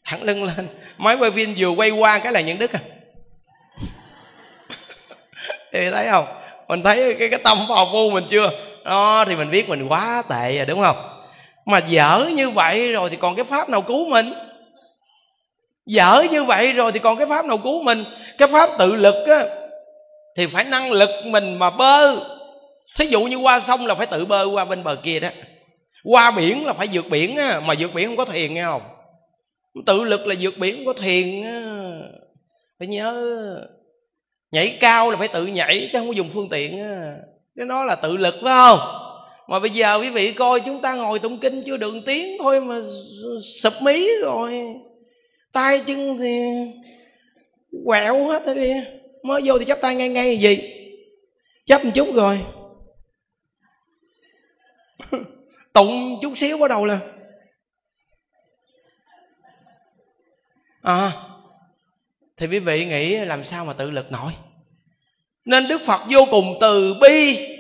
thẳng lưng lên. Máy quay phim vừa quay qua cái là những đức à. Thì thấy không? Mình thấy cái cái tâm phò phu mình chưa? Đó thì mình biết mình quá tệ rồi đúng không mà dở như vậy rồi thì còn cái pháp nào cứu mình? Dở như vậy rồi thì còn cái pháp nào cứu mình? Cái pháp tự lực á, thì phải năng lực mình mà bơi thí dụ như qua sông là phải tự bơi qua bên bờ kia đó. Qua biển là phải vượt biển á, mà vượt biển không có thuyền nghe không? Tự lực là vượt biển không có thuyền á. Phải nhớ, nhảy cao là phải tự nhảy chứ không có dùng phương tiện á. Cái đó là tự lực phải không? Mà bây giờ quý vị coi chúng ta ngồi tụng kinh chưa đường tiếng thôi mà sụp mí rồi. Tay chân thì quẹo hết rồi đi. Mới vô thì chắp tay ngay ngay gì? Chấp một chút rồi. [laughs] Tụng chút xíu bắt đầu là à thì quý vị nghĩ làm sao mà tự lực nổi? Nên đức phật vô cùng từ bi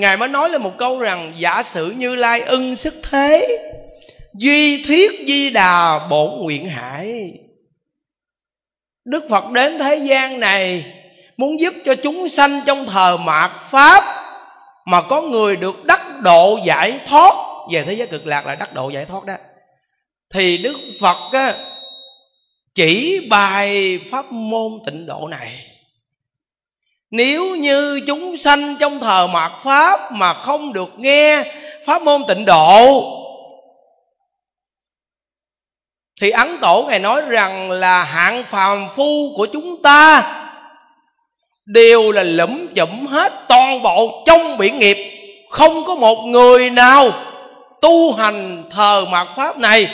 ngài mới nói lên một câu rằng giả sử như lai ưng sức thế duy thuyết di đà bổn nguyện hải. Đức phật đến thế gian này muốn giúp cho chúng sanh trong thờ mạt pháp mà có người được đắc độ giải thoát về thế giới cực lạc là đắc độ giải thoát đó thì đức phật á, chỉ bài pháp môn tịnh độ này nếu như chúng sanh trong thờ mạt pháp mà không được nghe pháp môn tịnh độ, thì ấn tổ ngài nói rằng là hạng phàm phu của chúng ta đều là lẫm chụm hết toàn bộ trong biển nghiệp. Không có một người nào tu hành thờ mạt pháp này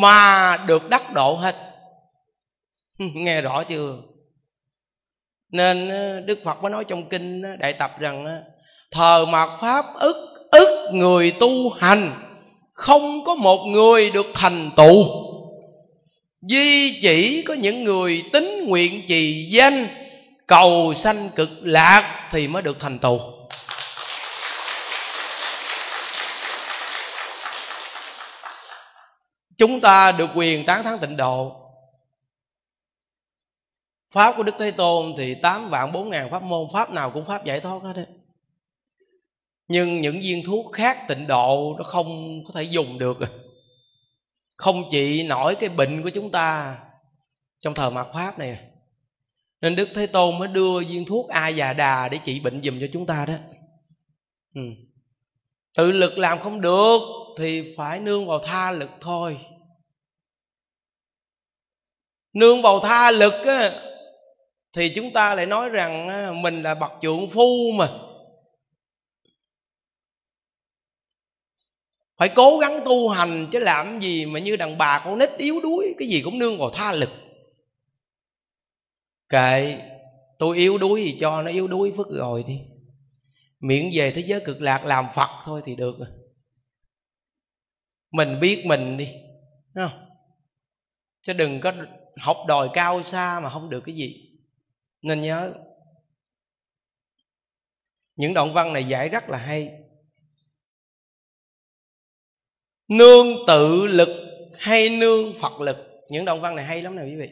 mà được đắc độ hết. [laughs] Nghe rõ chưa? Nên ờ, đức phật mới nói trong kinh ờ, đại tập rằng ờ, thờ mạt pháp ức ức người tu hành, không có một người được thành tựu duy chỉ có những người tính nguyện trì danh, cầu sanh cực lạc thì mới được thành tựu chúng ta được quyền tán thán tịnh độ pháp của đức thế tôn thì tám vạn bốn ngàn pháp môn pháp nào cũng pháp giải thoát hết đấy nhưng những viên thuốc khác tịnh độ nó không có thể dùng được. Không trị nổi cái bệnh của chúng ta trong thời mạt pháp này nên đức thế tôn mới đưa viên thuốc a già đà để trị bệnh dùm cho chúng ta đó. Ừ. tự lực làm không được thì phải nương vào tha lực thôi. Nương vào tha lực á, thì chúng ta lại nói rằng mình là bậc trượng phu mà. Phải cố gắng tu hành chứ làm gì mà như đàn bà con nít yếu đuối, cái gì cũng nương vào tha lực. Kệ, tôi yếu đuối thì cho nó yếu đuối phức rồi đi. Miễn về thế giới cực lạc làm phật thôi thì được rồi. Mình biết mình đi không? chứ đừng có học đòi cao xa mà không được cái gì nên nhớ, những đoạn văn này giải rất là hay. Nương tự lực hay nương phật lực? Những đoạn văn này hay lắm nè quý vị.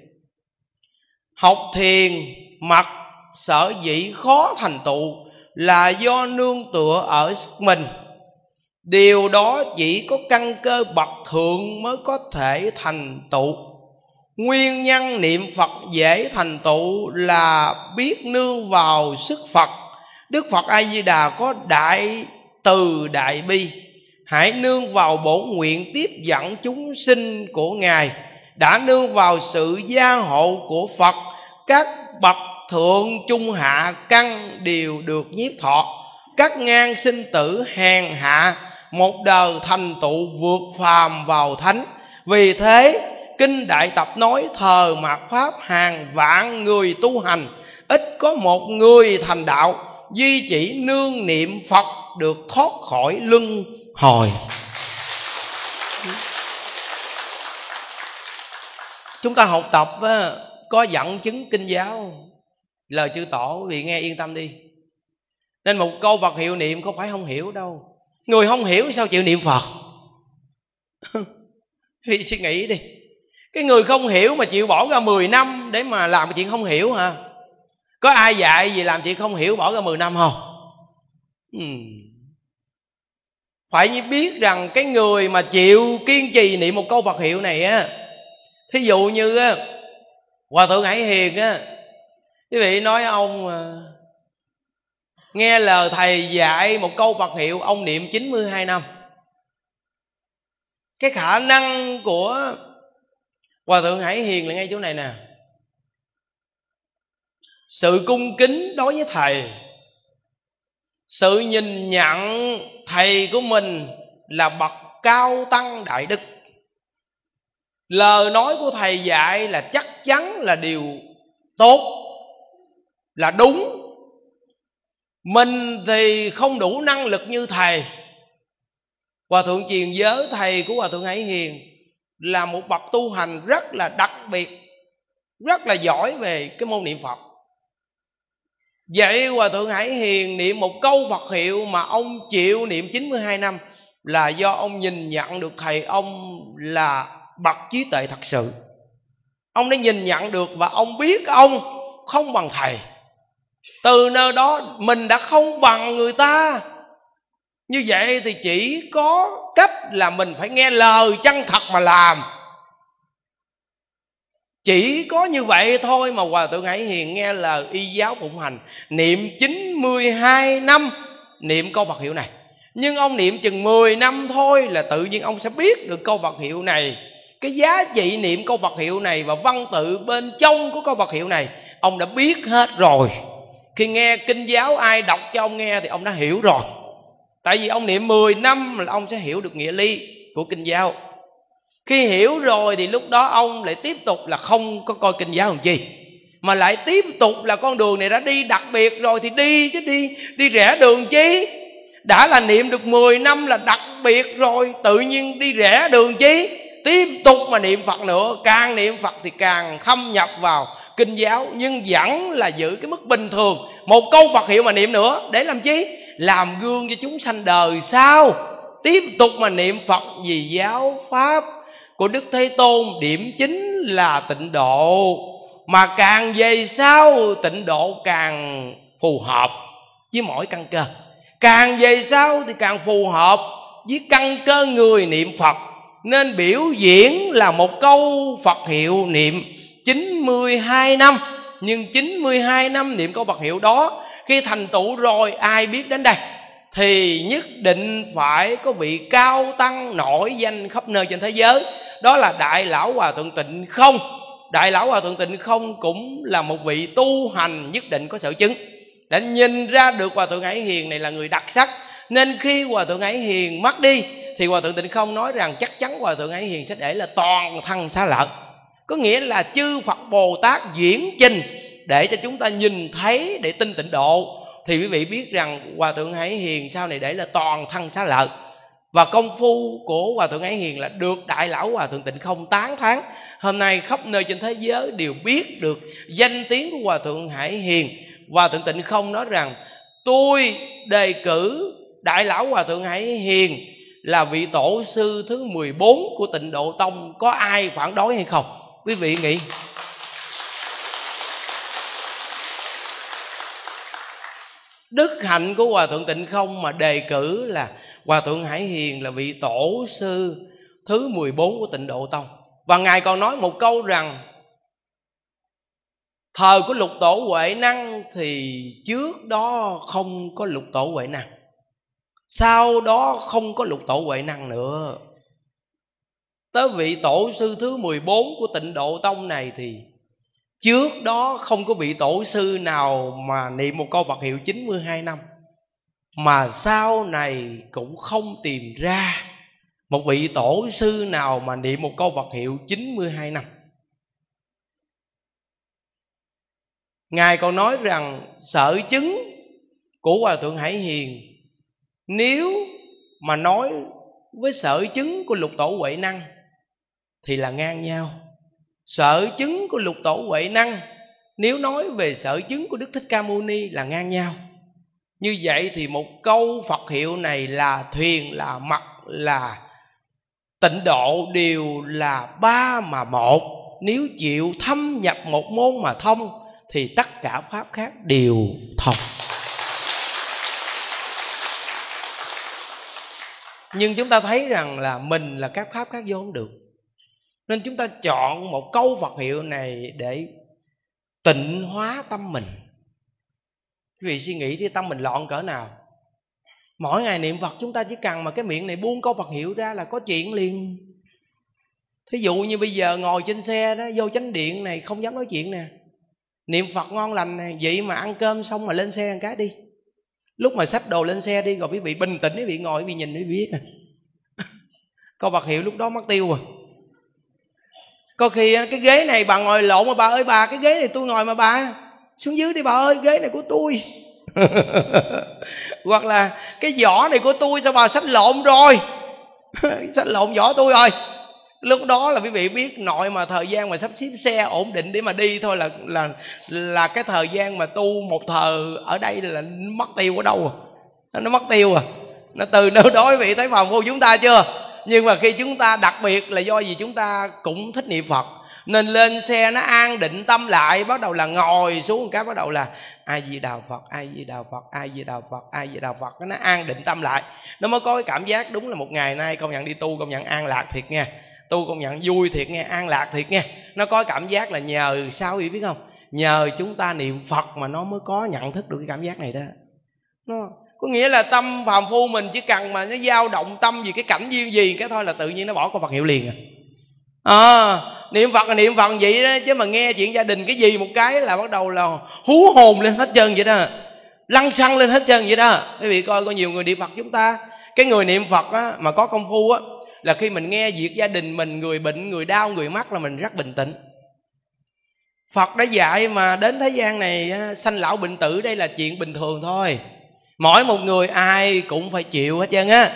Học thiền, mặc, sở dĩ khó thành tựu là do nương tựa ở sức mình. Điều đó chỉ có căn cơ bậc thượng mới có thể thành tựu nguyên nhân niệm phật dễ thành tựu là biết nương vào sức phật. Đức phật a di đà có đại từ đại bi. Hãy nương vào bổn nguyện tiếp dẫn chúng sinh của ngài. Đã nương vào sự gia hộ của phật, các bậc thượng trung hạ căn đều được nhiếp thọ. Các ngang sinh tử hèn hạ, một đời thành tựu vượt phàm vào thánh. Vì thế kinh đại tập nói thờ mạt pháp hàng vạn người tu hành ít có một người thành đạo duy chỉ nương niệm phật được thoát khỏi luân hồi chúng ta học tập có dẫn chứng kinh giáo lời chư tổ vì nghe yên tâm đi nên một câu vật hiệu niệm không phải không hiểu đâu người không hiểu sao chịu niệm Phật Vì suy nghĩ đi cái người không hiểu mà chịu bỏ ra 10 năm để mà làm cái chuyện không hiểu hả? Có ai dạy gì làm chuyện không hiểu bỏ ra 10 năm không? Hmm. Phải như biết rằng cái người mà chịu kiên trì niệm một câu Phật hiệu này á thí dụ như á hòa thượng hải hiền á quý vị nói ông à, nghe lời thầy dạy một câu Phật hiệu ông niệm 92 năm. Cái khả năng của hòa thượng hải hiền là ngay chỗ này nè. Sự cung kính đối với thầy, sự nhìn nhận thầy của mình là bậc cao tăng đại đức. Lời nói của thầy dạy là chắc chắn là điều tốt, là đúng. Mình thì không đủ năng lực như thầy. Hòa thượng truyền giới thầy của hòa thượng hải hiền là một bậc tu hành rất là đặc biệt, rất là giỏi về cái môn niệm phật. Vậy Hòa Thượng Hải Hiền niệm một câu Phật hiệu mà ông chịu niệm 92 năm Là do ông nhìn nhận được thầy ông là bậc trí tuệ thật sự. Ông đã nhìn nhận được và ông biết ông không bằng thầy. Từ nơi đó mình đã không bằng người ta. Như vậy thì chỉ có cách là mình phải nghe lời chân thật mà làm. Chỉ có như vậy thôi mà Hòa Thượng Hải Hiền nghe lời y giáo phụng hành. Niệm 92 năm, niệm câu Phật hiệu này. Nhưng ông niệm chừng 10 năm thôi là tự nhiên ông sẽ biết được câu Phật hiệu này. Cái giá trị niệm câu Phật hiệu này và văn tự bên trong của câu Phật hiệu này, Ông đã biết hết rồi. Khi nghe kinh giáo ai đọc cho ông nghe thì ông đã hiểu rồi. Tại vì ông niệm 10 năm là ông sẽ hiểu được nghĩa ly của kinh giáo. Khi hiểu rồi thì lúc đó ông lại tiếp tục là không có coi kinh giáo làm chi mà lại tiếp tục là con đường này đã đi, đặc biệt rồi thì đi chứ đi đi rẽ đường chi? Đã là niệm được 10 năm là đặc biệt rồi, tự nhiên đi rẽ đường chi? Tiếp tục mà niệm phật nữa, càng niệm phật thì càng thâm nhập vào kinh giáo, nhưng vẫn là giữ cái mức bình thường. Một câu phật hiệu mà niệm nữa, để làm chi? Làm gương cho chúng sanh đời sau. Tiếp tục mà niệm phật vì giáo pháp của đức thế tôn, điểm chính là tịnh độ. Mà càng về sau, tịnh độ càng phù hợp với mỗi căn cơ. Càng về sau thì càng phù hợp với căn cơ người niệm phật. Nên biểu diễn là một câu phật hiệu niệm 92 năm. Nhưng 92 năm niệm câu Phật hiệu đó khi thành tựu rồi, ai biết đến đây? Thì nhất định phải có vị cao tăng nổi danh khắp nơi trên thế giới. Đó là đại lão hòa thượng tịnh không. Đại lão hòa thượng tịnh không cũng là một vị tu hành nhất định có sở chứng. Đã nhìn ra được hòa thượng ấy hiền này là người đặc sắc, nên khi hòa thượng ấy hiền mất đi, thì hòa thượng tịnh không nói rằng chắc chắn hòa thượng ấy hiền sẽ để là toàn thân xá lợi. Có nghĩa là chư phật bồ tát diễn trình để cho chúng ta nhìn thấy để tin tịnh độ. Thì quý vị biết rằng hòa thượng hải hiền sau này để là toàn thân xá lợi. Và công phu của hòa thượng hải hiền là được đại lão hòa thượng tịnh không tán thán. Hôm nay khắp nơi trên thế giới đều biết được danh tiếng của hòa thượng hải hiền. Hòa thượng tịnh không nói rằng, tôi đề cử đại lão hòa thượng hải hiền là vị tổ sư thứ 14 của tịnh độ tông. Có ai phản đối hay không? Quý vị nghĩ. Đức hạnh của hòa thượng tịnh không mà đề cử là hòa thượng hải hiền là vị tổ sư thứ 14 của tịnh độ tông. Và ngài còn nói một câu rằng, thời của lục tổ huệ năng thì trước đó không có lục tổ huệ năng, sau đó không có lục tổ huệ năng nữa. Tới vị tổ sư thứ 14 của tịnh độ tông này thì trước đó không có vị tổ sư nào mà niệm một câu Phật hiệu 92 năm. Mà sau này cũng không tìm ra một vị tổ sư nào mà niệm một câu Phật hiệu 92 năm. Ngài còn nói rằng, sở chứng của Hòa Thượng Hải Hiền, Nếu mà nói với sở chứng của lục tổ Huệ Năng thì là ngang nhau sở chứng của lục tổ huệ năng, nếu nói về sở chứng của đức thích ca mâu ni là ngang nhau. Như vậy thì một câu phật hiệu này là thuyền, là mặt, là tịnh độ đều là ba mà một. Nếu chịu thâm nhập một môn mà thông, thì tất cả pháp khác đều thông. Nhưng chúng ta thấy rằng là mình là các pháp khác vô không được nên chúng ta chọn một câu phật hiệu này để tịnh hóa tâm mình. Quý vị suy nghĩ đi, tâm mình loạn cỡ nào? Mỗi ngày niệm phật, chúng ta chỉ cần mà cái miệng này buông câu phật hiệu ra là có chuyện liền. Thí dụ như bây giờ ngồi trên xe đó, vô chánh điện này, không dám nói chuyện nè. Niệm phật ngon lành nè, vậy mà ăn cơm xong mà lên xe một cái đi. Lúc mà xách đồ lên xe đi, rồi quý vị bình tĩnh, quý vị ngồi, quý vị nhìn, quý vị biết à [laughs] câu phật hiệu lúc đó mất tiêu rồi có khi cái ghế này bà ngồi lộn mà bà ơi bà cái ghế này tôi ngồi mà bà xuống dưới đi bà ơi ghế này của tôi. [laughs] Hoặc là cái vỏ này của tôi sao bà sách lộn rồi? [laughs] Sách lộn vỏ tôi rồi. Lúc đó là quý vị biết nội mà thời gian mà sắp xếp xe ổn định để mà đi thôi là là là cái thời gian mà tu một thờ ở đây là mất tiêu ở đâu à? Nó mất tiêu à? Nó từ nơi đó quý vị thấy phòng vô chúng ta chưa nhưng mà khi chúng ta, đặc biệt là do gì chúng ta cũng thích niệm phật, nên lên xe nó an định tâm lại, bắt đầu là ngồi xuống một cái, bắt đầu là ai di đà phật ai di đà phật ai di đà phật ai di đà phật, nó an định tâm lại. Nó mới có cái cảm giác đúng là một ngày nay công nhận đi tu, công nhận an lạc thiệt nha. Tu công nhận vui thiệt nghe an lạc thiệt nghe nó có cảm giác là nhờ sao vậy biết không? Nhờ chúng ta niệm phật mà nó mới có nhận thức được cái cảm giác này đó. Nó có nghĩa là tâm phàm phu mình chỉ cần mà nó dao động tâm gì cái cảnh duyên gì cái thôi là tự nhiên nó bỏ con phật hiệu liền à. À niệm phật là niệm phật vậy đó chứ mà nghe chuyện gia đình cái gì một cái là bắt đầu là hú hồn lên hết trơn vậy đó. Lăn xăng lên hết trơn vậy đó. Quý vị coi có nhiều người niệm phật chúng ta cái người niệm phật á, mà có công phu á là khi mình nghe việc gia đình mình người bệnh người đau người mắc là mình rất bình tĩnh. Phật đã dạy mà đến thế gian này sanh lão bệnh tử đây là chuyện bình thường thôi mỗi một người ai cũng phải chịu hết trơn á.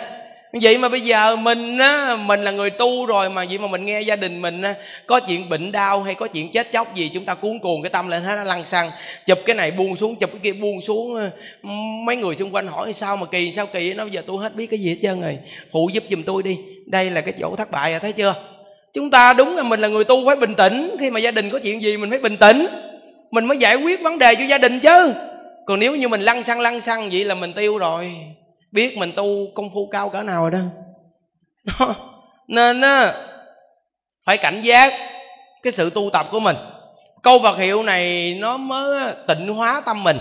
Vậy mà bây giờ mình á, mình là người tu rồi mà vậy mà mình nghe gia đình mình á, có chuyện bệnh đau hay có chuyện chết chóc gì chúng ta cuốn cuồng cái tâm lên hết nó lăn xăng, chụp cái này buông xuống, chụp cái kia buông xuống mấy người xung quanh hỏi sao mà kỳ, sao kỳ? Nó giờ tôi hết biết cái gì hết trơn rồi. Phụ giúp giùm tôi đi. Đây là cái chỗ thất bại rồi, thấy chưa? Chúng ta đúng là mình là người tu phải bình tĩnh. Khi mà gia đình có chuyện gì mình phải bình tĩnh. Mình mới giải quyết vấn đề cho gia đình chứ còn nếu như mình lăn xăng lăn xăng vậy là mình tiêu rồi. Biết mình tu công phu cao cỡ nào rồi đó. Nên á, phải cảnh giác cái sự tu tập của mình. Câu Phật hiệu này nó mới tịnh hóa tâm mình.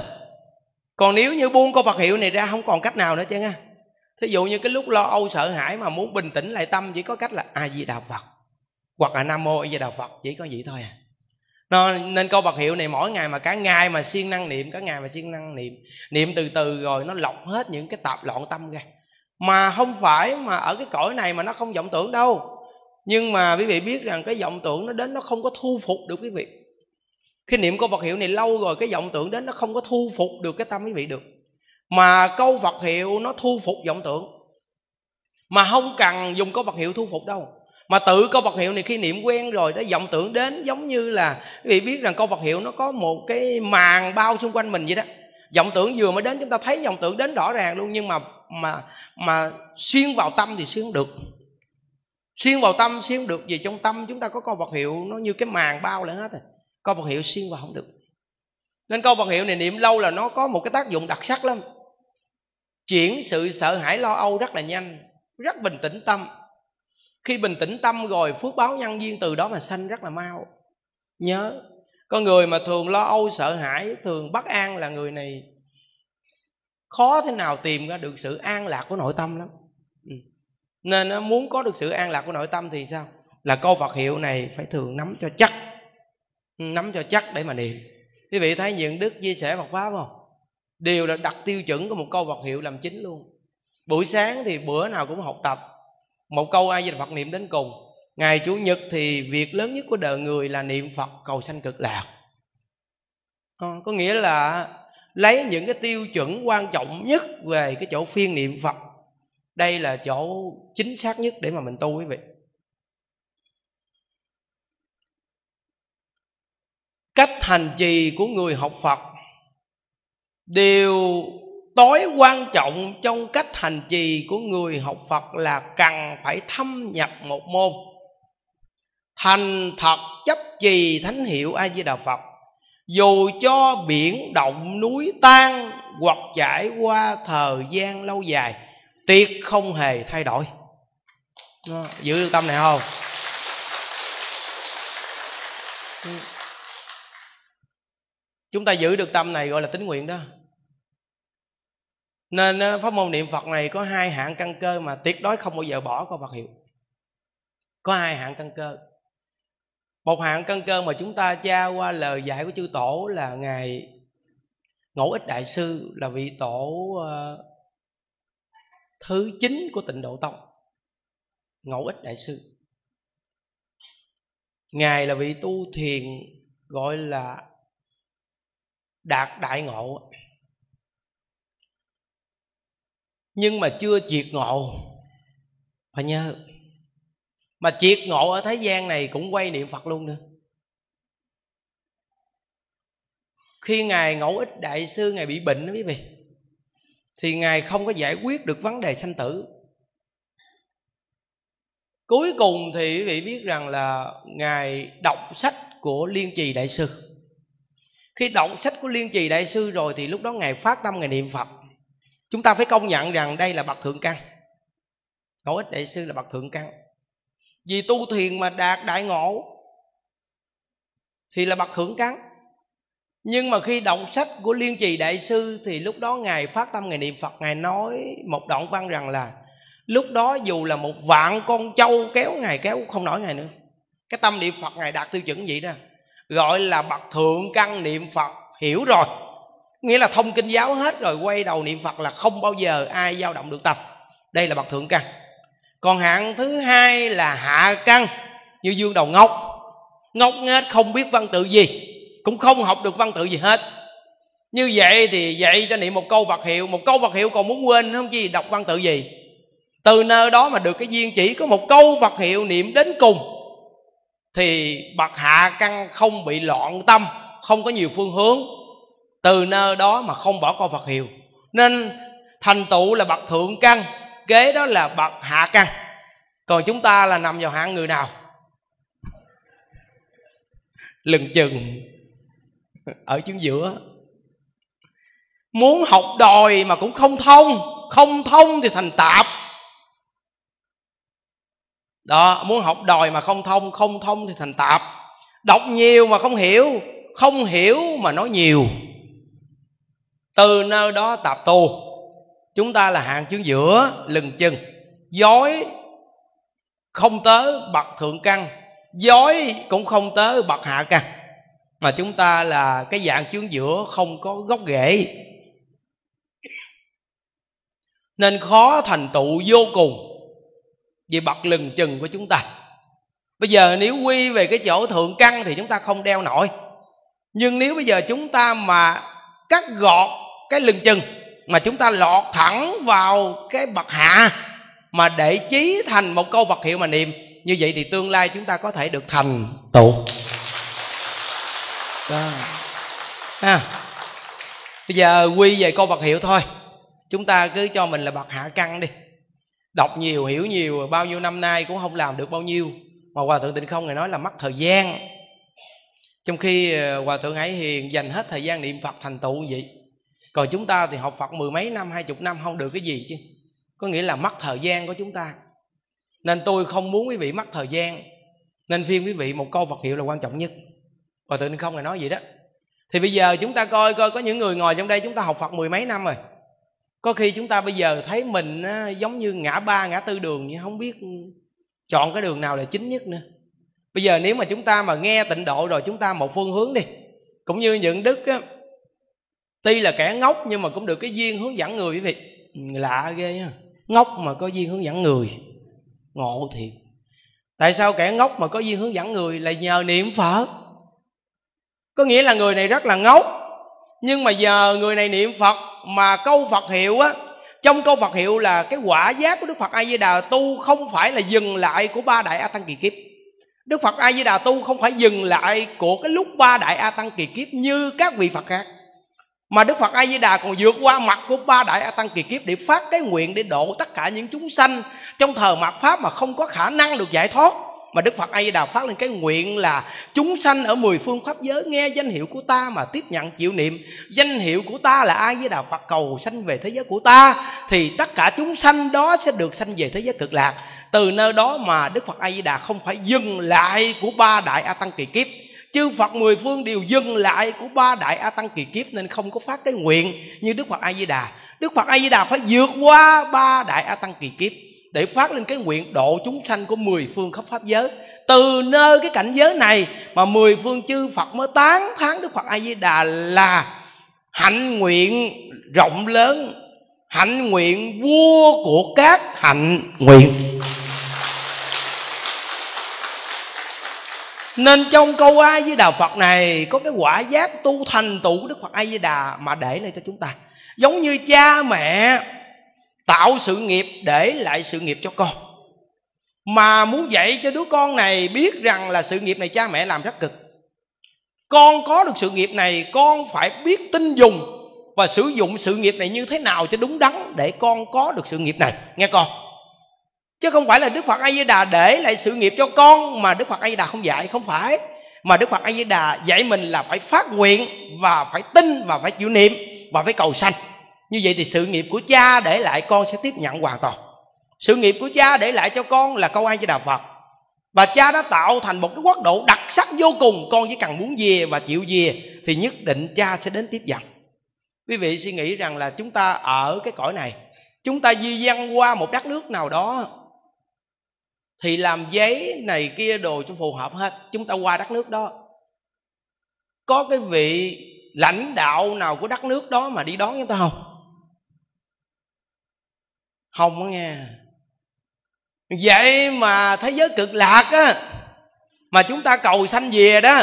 Còn nếu như buông câu Phật hiệu này ra, không còn cách nào nữa chứ nha. Thí dụ như cái lúc lo âu sợ hãi mà muốn bình tĩnh lại tâm, chỉ có cách là a di đà phật. Hoặc là nam mô a di đà phật, chỉ có vậy thôi à nên câu bậc hiệu này mỗi ngày mà cả ngày mà siêng năng niệm, cả ngày mà siêng năng niệm niệm từ từ rồi nó lọc hết những cái tạp loạn tâm ra. Mà không phải mà ở cái cõi này mà nó không vọng tưởng đâu. Nhưng mà quý vị biết rằng cái vọng tưởng nó đến nó không có thu phục được quý vị. Khi niệm câu Phật hiệu này lâu rồi, cái vọng tưởng đến nó không có thu phục được cái tâm quý vị được. Mà câu Phật hiệu nó thu phục vọng tưởng. Mà không cần dùng câu Phật hiệu thu phục đâu mà tự câu Phật hiệu này khi niệm quen rồi đó, vọng tưởng đến giống như là quý vị biết rằng câu Phật hiệu nó có một cái màn bao xung quanh mình vậy đó. Vọng tưởng vừa mới đến chúng ta thấy vọng tưởng đến rõ ràng luôn, nhưng mà mà mà xuyên vào tâm thì xuyên được. Xuyên vào tâm, xuyên được vì trong tâm chúng ta có câu Phật hiệu nó như cái màn bao lại hết rồi. Câu Phật hiệu xuyên vào không được. Nên câu Phật hiệu này niệm lâu là nó có một cái tác dụng đặc sắc lắm. Chuyển sự sợ hãi lo âu rất là nhanh, rất bình tĩnh tâm khi bình tĩnh tâm rồi, phước báo nhân duyên từ đó mà sanh rất là mau. Nhớ, con người mà thường lo âu, sợ hãi, thường bất an là người này khó thế nào tìm ra được sự an lạc của nội tâm lắm. Ừ. Nên nó muốn có được sự an lạc của nội tâm thì sao? Là câu Phật hiệu này phải thường nắm cho chắc. Ừ, nắm cho chắc để mà niệm. Quý vị thấy những đức chia sẻ Phật pháp không? Đều là đặt tiêu chuẩn của một câu Phật hiệu làm chính luôn. Buổi sáng thì bữa nào cũng học tập một câu ai di phật niệm đến cùng. Ngày chủ nhật thì việc lớn nhất của đời người là niệm phật cầu sanh cực lạc. À, có nghĩa là lấy những cái tiêu chuẩn quan trọng nhất về cái chỗ phiên niệm phật. Đây là chỗ chính xác nhất để mà mình tu quý vị. Cách hành trì của người học phật đều tối quan trọng trong cách hành trì của người học phật là cần phải thâm nhập một môn. Thành thật chấp trì thánh hiệu a di đà phật, dù cho biển động, núi tan hoặc trải qua thời gian lâu dài, tuyệt không hề thay đổi. Giữ được tâm này không? Chúng ta giữ được tâm này gọi là tính nguyện đó nên ờ, pháp môn niệm phật này có hai hạng căn cơ mà tuyệt đối không bao giờ bỏ qua phật hiệu. Có hai hạng căn cơ. Một hạng căn cơ mà chúng ta tra qua lời dạy của chư tổ là ngài ngẫu ích đại sư là vị tổ uh, thứ chín của tịnh độ tông. Ngẫu ích đại sư. Ngài là vị tu thiền gọi là đạt đại ngộ. Nhưng mà chưa triệt ngộ. Phải nhớ, mà triệt ngộ ở thế gian này cũng quay niệm phật luôn nữa. Khi ngài ngẫu ích đại sư ngài bị bệnh đó quý vị, thì ngài không có giải quyết được vấn đề sanh tử. Cuối cùng thì quý vị biết rằng là ngài đọc sách của liên trì đại sư. Khi đọc sách của liên trì đại sư rồi thì lúc đó ngài phát tâm ngài niệm phật chúng ta phải công nhận rằng đây là bậc thượng căn. Ngẫu ích đại sư là bậc thượng căn. Vì tu thiền mà đạt đại ngộ thì là bậc thượng căn. Nhưng mà khi đọc sách của liên trì đại sư thì lúc đó ngài phát tâm ngài niệm phật, ngài nói một đoạn văn rằng là lúc đó dù là một vạn con trâu kéo ngài kéo không nổi ngài nữa. Cái tâm niệm phật ngài đạt tiêu chuẩn vậy đó. Gọi là bậc thượng căn niệm phật, hiểu rồi nghĩa là thông kinh giáo hết rồi, quay đầu niệm phật là không bao giờ ai dao động được tâm đây là bậc thượng căn. Còn hạng thứ hai là hạ căn, như dương đầu ngốc. Ngốc nghếch không biết văn tự gì, cũng không học được văn tự gì hết. Như vậy thì dạy cho niệm một câu vật hiệu, một câu vật hiệu còn muốn quên không chi đọc văn tự gì. Từ nơi đó mà được cái duyên chỉ có một câu vật hiệu niệm đến cùng, thì bậc hạ căn không bị loạn tâm, không có nhiều phương hướng từ nơi đó mà không bỏ con Phật hiệu nên thành tựu là bậc thượng căn, kế đó là bậc hạ căn. Còn chúng ta là nằm vào hạng người nào? Lừng chừng. Ở chứng giữa. Muốn học đòi mà cũng không thông. Không thông thì thành tạp. Đó, muốn học đòi mà không thông không thông thì thành tạp. Đọc nhiều mà không hiểu. Không hiểu mà nói nhiều từ nơi đó tập tu. Chúng ta là hạng chứng giữa lừng chừng. Dối không tới bậc thượng căn, dối cũng không tới bậc hạ căn. Mà chúng ta là cái dạng chướng giữa không có gốc rễ. Nên khó thành tựu vô cùng vì bậc lừng chừng của chúng ta. Bây giờ nếu quy về cái chỗ thượng căn thì chúng ta không đeo nổi. Nhưng nếu bây giờ chúng ta mà cắt gọt cái lưng chừng mà chúng ta lọt thẳng vào cái bậc hạ mà để chí thành một câu vật hiệu mà niệm. Như vậy thì tương lai chúng ta có thể được thành tựu. Đó. Ha. Bây giờ quy về câu vật hiệu thôi. Chúng ta cứ cho mình là bậc hạ căn đi. Đọc nhiều, hiểu nhiều, bao nhiêu năm nay cũng không làm được bao nhiêu. Mà hòa thượng tịnh không ngài nói là mất thời gian. Trong khi ờ, hòa thượng hải hiền, dành hết thời gian niệm phật thành tựu vậy còn chúng ta thì học phật mười mấy năm hai chục năm không được cái gì chứ. Có nghĩa là mất thời gian của chúng ta. Nên tôi không muốn quý vị mất thời gian. Nên phiên quý vị một câu Phật hiệu là quan trọng nhất. Và tự nhiên không này nói vậy đó. Thì bây giờ chúng ta coi coi có những người ngồi trong đây chúng ta học Phật mười mấy năm rồi. Có khi chúng ta bây giờ thấy mình á, giống như ngã ba ngã tư đường nhưng không biết chọn cái đường nào là chính nhất nữa. Bây giờ nếu mà chúng ta mà nghe tịnh độ rồi chúng ta một phương hướng đi. Cũng như những đức á, tuy là kẻ ngốc nhưng mà cũng được cái duyên hướng dẫn người quý vị. Lạ ghê ha ngốc mà có duyên hướng dẫn người. Ngộ thiệt. Tại sao kẻ ngốc mà có duyên hướng dẫn người là nhờ niệm phật? Có nghĩa là người này rất là ngốc, nhưng mà giờ người này niệm phật mà câu phật hiệu á, trong câu phật hiệu là cái quả giác của đức phật a di đà tu không phải là dừng lại của ba đại a tăng kỳ kiếp. Đức phật a di đà tu không phải dừng lại của cái lúc ba đại a tăng kỳ kiếp như các vị phật khác mà đức phật a di đà còn vượt qua mặt của ba đại a tăng kỳ kiếp để phát cái nguyện để độ tất cả những chúng sanh trong thờ mạt pháp mà không có khả năng được giải thoát. Mà Đức Phật A Di Đà phát lên cái nguyện là chúng sanh ở mười phương pháp giới nghe danh hiệu của ta mà tiếp nhận chịu niệm. Danh hiệu của ta là A Di Đà Phật, cầu sanh về thế giới của ta. Thì tất cả chúng sanh đó sẽ được sanh về thế giới cực lạc. Từ nơi đó mà Đức Phật A Di Đà không phải dừng lại của ba đại A tăng kỳ kiếp chư Phật mười phương đều dừng lại của ba đại A tăng kỳ kiếp nên không có phát cái nguyện như Đức Phật A Di Đà. Đức Phật A Di Đà phải vượt qua ba đại A tăng kỳ kiếp để phát lên cái nguyện độ chúng sanh của mười phương khắp pháp giới từ nơi cái cảnh giới này mà mười phương chư Phật mới tán thán Đức Phật A Di Đà là hạnh nguyện rộng lớn, hạnh nguyện vua của các hạnh nguyện Nên trong câu A với Đà Phật này, có cái quả giác tu thành tựu của Đức Phật A Di Đà mà để lại cho chúng ta. Giống như cha mẹ tạo sự nghiệp để lại sự nghiệp cho con. Mà muốn dạy cho đứa con này biết rằng là sự nghiệp này cha mẹ làm rất cực. Con có được sự nghiệp này, con phải biết tin dùng và sử dụng sự nghiệp này như thế nào cho đúng đắn để con có được sự nghiệp này. Nghe con chứ không phải là đức phật a di đà để lại sự nghiệp cho con mà đức phật a di đà không dạy, không phải. Mà đức phật a di đà dạy mình là phải phát nguyện và phải tin và phải chịu niệm và phải cầu sanh. Như vậy thì sự nghiệp của cha để lại con sẽ tiếp nhận hoàn toàn. Sự nghiệp của cha để lại cho con là câu ai với đà phật. Và cha đã tạo thành một cái quốc độ đặc sắc vô cùng. Con chỉ cần muốn về và chịu về thì nhất định cha sẽ đến tiếp nhận quý vị suy nghĩ rằng là chúng ta ở cái cõi này, chúng ta di dân qua một đất nước nào đó thì làm giấy này kia đồ cho phù hợp hết. Chúng ta qua đất nước đó. Có cái vị lãnh đạo nào của đất nước đó mà đi đón chúng ta không? Không có nghe. Vậy mà thế giới cực lạc á, mà chúng ta cầu sanh về đó,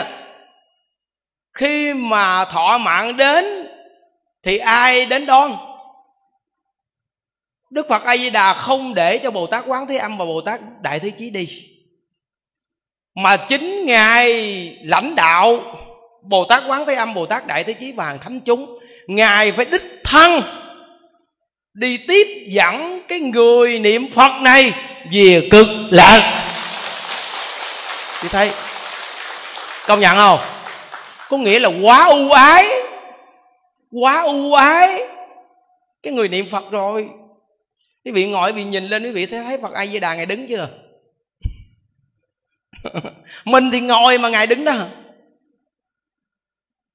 khi mà thọ mạng đến, thì ai đến đón? Đức phật a di đà không để cho bồ tát quán thế âm và bồ tát đại thế chí đi. Mà chính ngài lãnh đạo bồ tát quán thế âm, bồ tát đại thế chí và hàng thánh chúng, ngài phải đích thân đi tiếp dẫn cái người niệm phật này về cực lạc. Chị thấy? Công nhận không? Có nghĩa là quá ưu ái, quá ưu ái cái người niệm phật rồi quý vị ngồi vị nhìn lên quý vị thấy, thấy phật a di đà ngài đứng chưa? [laughs] Mình thì ngồi mà ngài đứng đó.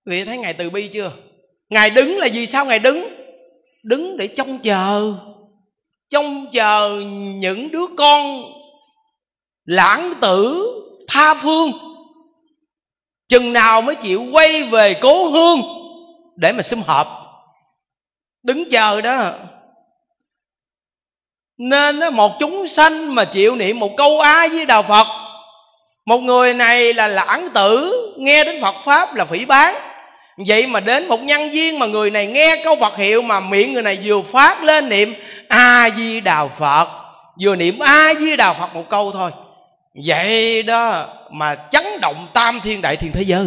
Quý vị thấy ngài từ bi chưa? Ngài đứng là vì sao ngài đứng? Đứng để trông chờ. Trông chờ những đứa con lãng tử tha phương. Chừng nào mới chịu quay về cố hương để mà xung họp. Đứng chờ đó nên một chúng sanh mà chịu niệm một câu a với đạo phật, một người này là lãng tử, nghe đến phật pháp là phỉ bán vậy mà đến một nhân viên mà người này nghe câu phật hiệu mà miệng người này vừa phát lên niệm a di đà phật, vừa niệm a di đà phật một câu thôi. Vậy đó mà chấn động tam thiên đại thiên thế giới.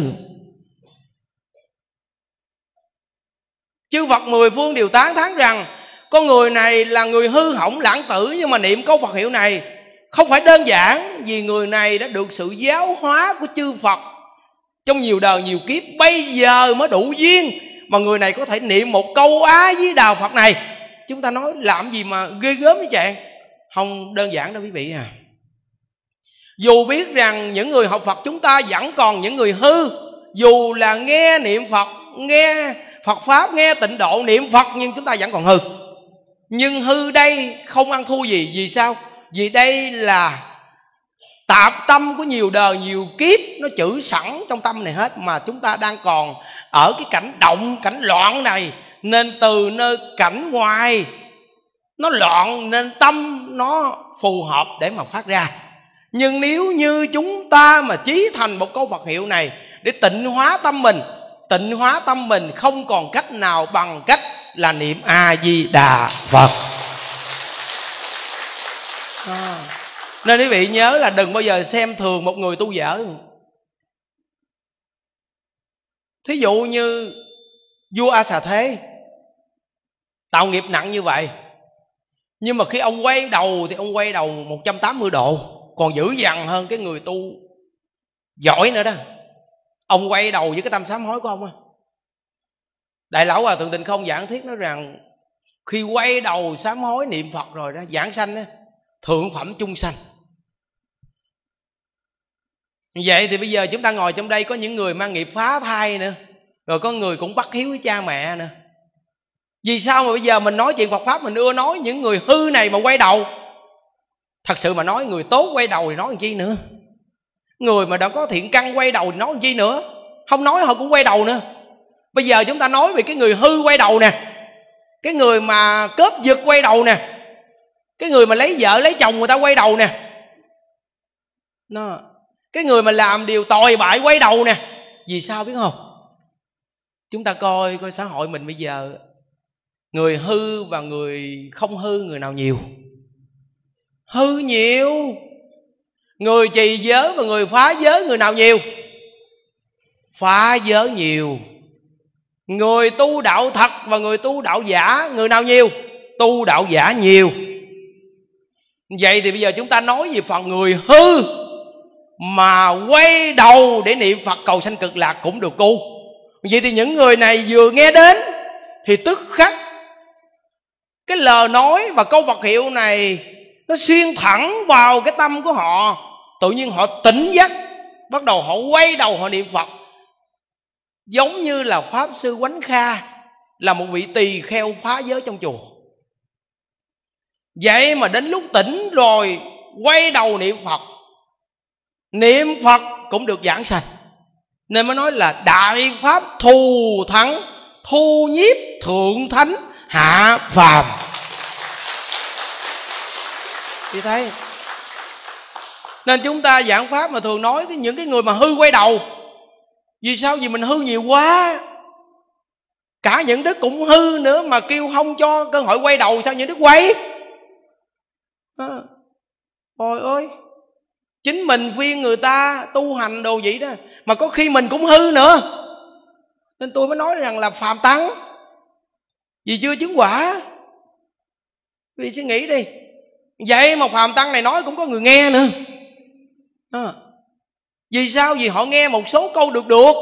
Chư phật mười phương đều tán thán rằng con người này là người hư hỏng lãng tử, nhưng mà niệm câu phật hiệu này không phải đơn giản, vì người này đã được sự giáo hóa của chư phật trong nhiều đời, nhiều kiếp. Bây giờ mới đủ duyên mà người này có thể niệm một câu á với đào phật này. Chúng ta nói làm gì mà ghê gớm với chàng không đơn giản đâu quý vị à. Dù biết rằng những người học phật chúng ta vẫn còn những người hư, dù là nghe niệm phật, nghe phật pháp, nghe tịnh độ niệm phật, nhưng chúng ta vẫn còn hư nhưng hư đây không ăn thua gì. Vì sao? Vì đây là tạp tâm của nhiều đời, nhiều kiếp nó chữ sẵn trong tâm này hết, mà chúng ta đang còn ở cái cảnh động, cảnh loạn này. Nên từ nơi cảnh ngoài, nó loạn, nên tâm nó phù hợp để mà phát ra. Nhưng nếu như chúng ta mà chí thành một câu phật hiệu này để tịnh hóa tâm mình, tịnh hóa tâm mình không còn cách nào bằng cách là niệm a di đà phật. À. nên quý vị nhớ là đừng bao giờ xem thường một người tu dở thí dụ như vua a xà thế tạo nghiệp nặng như vậy nhưng mà khi ông quay đầu thì ông quay đầu 180 độ còn dữ dằn hơn cái người tu giỏi nữa đó. Ông quay đầu với cái tâm sám hối của ông á đại lão hòa thượng tình không giảng thuyết nói rằng, khi quay đầu sám hối niệm phật rồi đó, giảng sanh đó, thượng phẩm chung sanh. Vậy thì bây giờ chúng ta ngồi trong đây, có những người mang nghiệp phá thai nữa, rồi có người cũng bắt hiếu với cha mẹ nữa. Vì sao mà bây giờ mình nói chuyện Phật pháp, mình ưa nói những người hư này mà quay đầu? Thật sự mà nói, người tốt quay đầu thì nói làm chi nữa? Người mà đã có thiện căn quay đầu thì nói làm chi nữa? Không nói họ cũng quay đầu nữa bây giờ chúng ta nói về cái người hư quay đầu nè. Cái người mà cướp giật quay đầu nè. Cái người mà lấy vợ, lấy chồng người ta quay đầu nè. Nó cái người mà làm điều tồi bại quay đầu nè. Vì sao biết không? Chúng ta coi coi xã hội mình bây giờ. Người hư và người không hư, người nào nhiều? Hư nhiều. Người trì giới và người phá giới người nào nhiều? Phá giới nhiều người tu đạo thật và người tu đạo giả, người nào nhiều? Tu đạo giả nhiều. Vậy thì bây giờ chúng ta nói về phần người hư mà quay đầu để niệm phật cầu sanh cực lạc cũng được cu vậy thì những người này vừa nghe đến thì tức khắc cái lời nói và câu vật hiệu này nó xuyên thẳng vào cái tâm của họ. Tự nhiên họ tỉnh giấc, bắt đầu họ quay đầu họ niệm phật giống như là pháp sư quánh kha, là một vị tỳ kheo phá giới trong chùa. Vậy mà đến lúc tỉnh rồi, quay đầu niệm phật. Niệm phật cũng được giảng sanh. Nên mới nói là đại pháp thù thắng thu nhiếp thượng thánh, hạ phàm. Thì thấy, nên chúng ta giảng pháp mà thường nói những cái người mà hư quay đầu vì sao? Vì mình hư nhiều quá. Cả những đức cũng hư nữa mà kêu không cho cơ hội quay đầu sao những đức quay à, ôi ơi. Chính mình khuyên người ta tu hành đồ vậy đó mà có khi mình cũng hư nữa. Nên tôi mới nói rằng là phàm tăng. Vì chưa chứng quả. Vì suy nghĩ đi. Vậy mà phàm tăng này nói cũng có người nghe nữa. À vì sao? Vì họ nghe một số câu được được.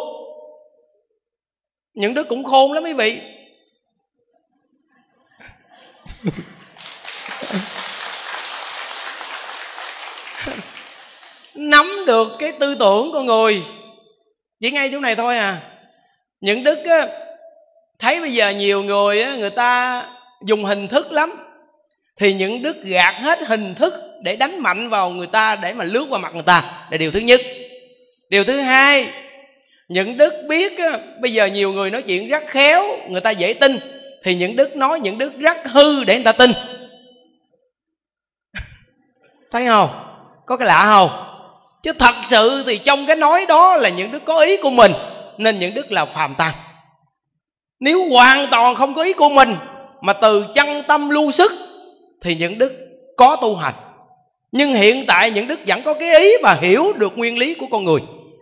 Những đứa cũng khôn lắm quý vị. [laughs] Nắm được cái tư tưởng con người. Chỉ ngay chỗ này thôi à. Những đức á, thấy bây giờ nhiều người á, người ta dùng hình thức lắm. Thì những đức gạt hết hình thức để đánh mạnh vào người ta để mà lướt qua mặt người ta. Là điều thứ nhất điều thứ hai những đức biết á, bây giờ nhiều người nói chuyện rất khéo người ta dễ tin thì những đức nói những đức rất hư để người ta tin. [laughs] Thấy không? Có cái lạ không? Chứ thật sự thì trong cái nói đó là những đức có ý của mình nên những đức là phàm tăng. Nếu hoàn toàn không có ý của mình mà từ chân tâm lưu sức thì những đức có tu hành. Nhưng hiện tại những đức vẫn có cái ý và hiểu được nguyên lý của con người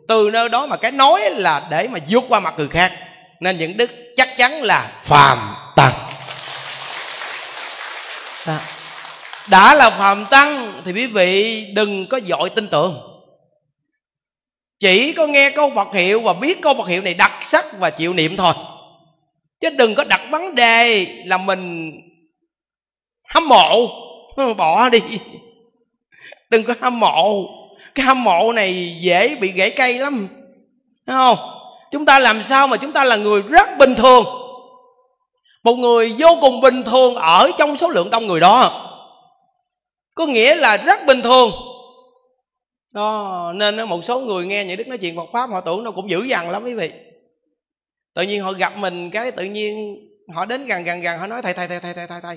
từ nơi đó mà cái nói là để mà vượt qua mặt người khác. Nên những đức chắc chắn là phàm tăng. Đã, đã là phàm tăng thì quý vị đừng có dội tin tưởng. Chỉ có nghe câu phật hiệu và biết câu phật hiệu này đặc sắc và chịu niệm thôi. Chứ đừng có đặt vấn đề là mình hâm mộ. [laughs] Bỏ đi. Đừng có hâm mộ cái hâm mộ này dễ bị gãy cây lắm. Thấy không? Chúng ta làm sao mà chúng ta là người rất bình thường? Một người vô cùng bình thường ở trong số lượng đông người đó. Có nghĩa là rất bình thường. Đó nên một số người nghe những đức nói chuyện Phật pháp họ tưởng nó cũng dữ dằn lắm quý vị. Tự nhiên họ gặp mình cái tự nhiên họ đến gần gần gần họ nói thầy thầy thầy thầy thầy thầy, thầy.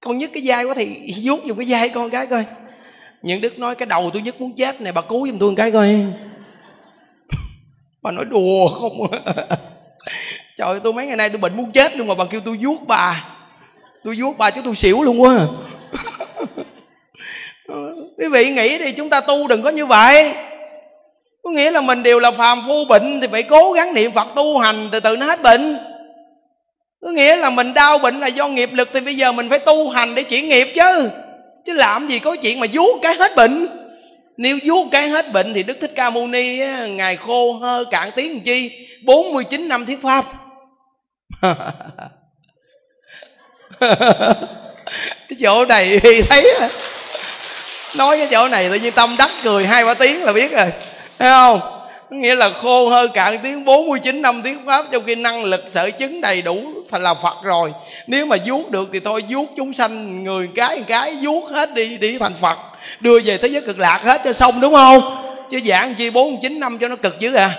con nhức cái dai quá thì vuốt dùng cái dai con cái coi những đức nói cái đầu tôi nhất muốn chết này, bà cứu giùm tôi một cái coi. Bà nói đùa không à. trời ơi, tôi mấy ngày nay tôi bệnh muốn chết luôn mà bà kêu tôi vuốt bà. Tôi vuốt bà chứ tôi xỉu luôn quá. Quý vị nghĩ đi, chúng ta tu đừng có như vậy. Có nghĩa là mình đều là phàm phu bệnh thì phải cố gắng niệm phật tu hành từ từ nó hết bệnh. Có nghĩa là mình đau bệnh là do nghiệp lực thì bây giờ mình phải tu hành để chuyển nghiệp chứ chứ làm gì có chuyện mà vuốt cái hết bệnh. Nếu vuốt cái hết bệnh thì đức thích ca mâu ni á, ngài khô hơ cạn tiếng làm chi? 49 năm thuyết pháp. [laughs] Cái chỗ này thì thấy nói cái chỗ này tự nhiên tâm đắc cười hai ba tiếng là biết rồi. Thấy không? Nghĩa là khô hơi cạn tiếng 49 năm tiếng pháp, trong khi năng lực sở chứng đầy đủ thành là phật rồi. Nếu mà vuốt được thì thôi, vuốt chúng sanh, người cái cái, vuốt hết đi đi thành phật. Đưa về thế giới cực lạc hết cho xong, đúng không? Chứ giảng chi 49 năm cho nó cực dữ à?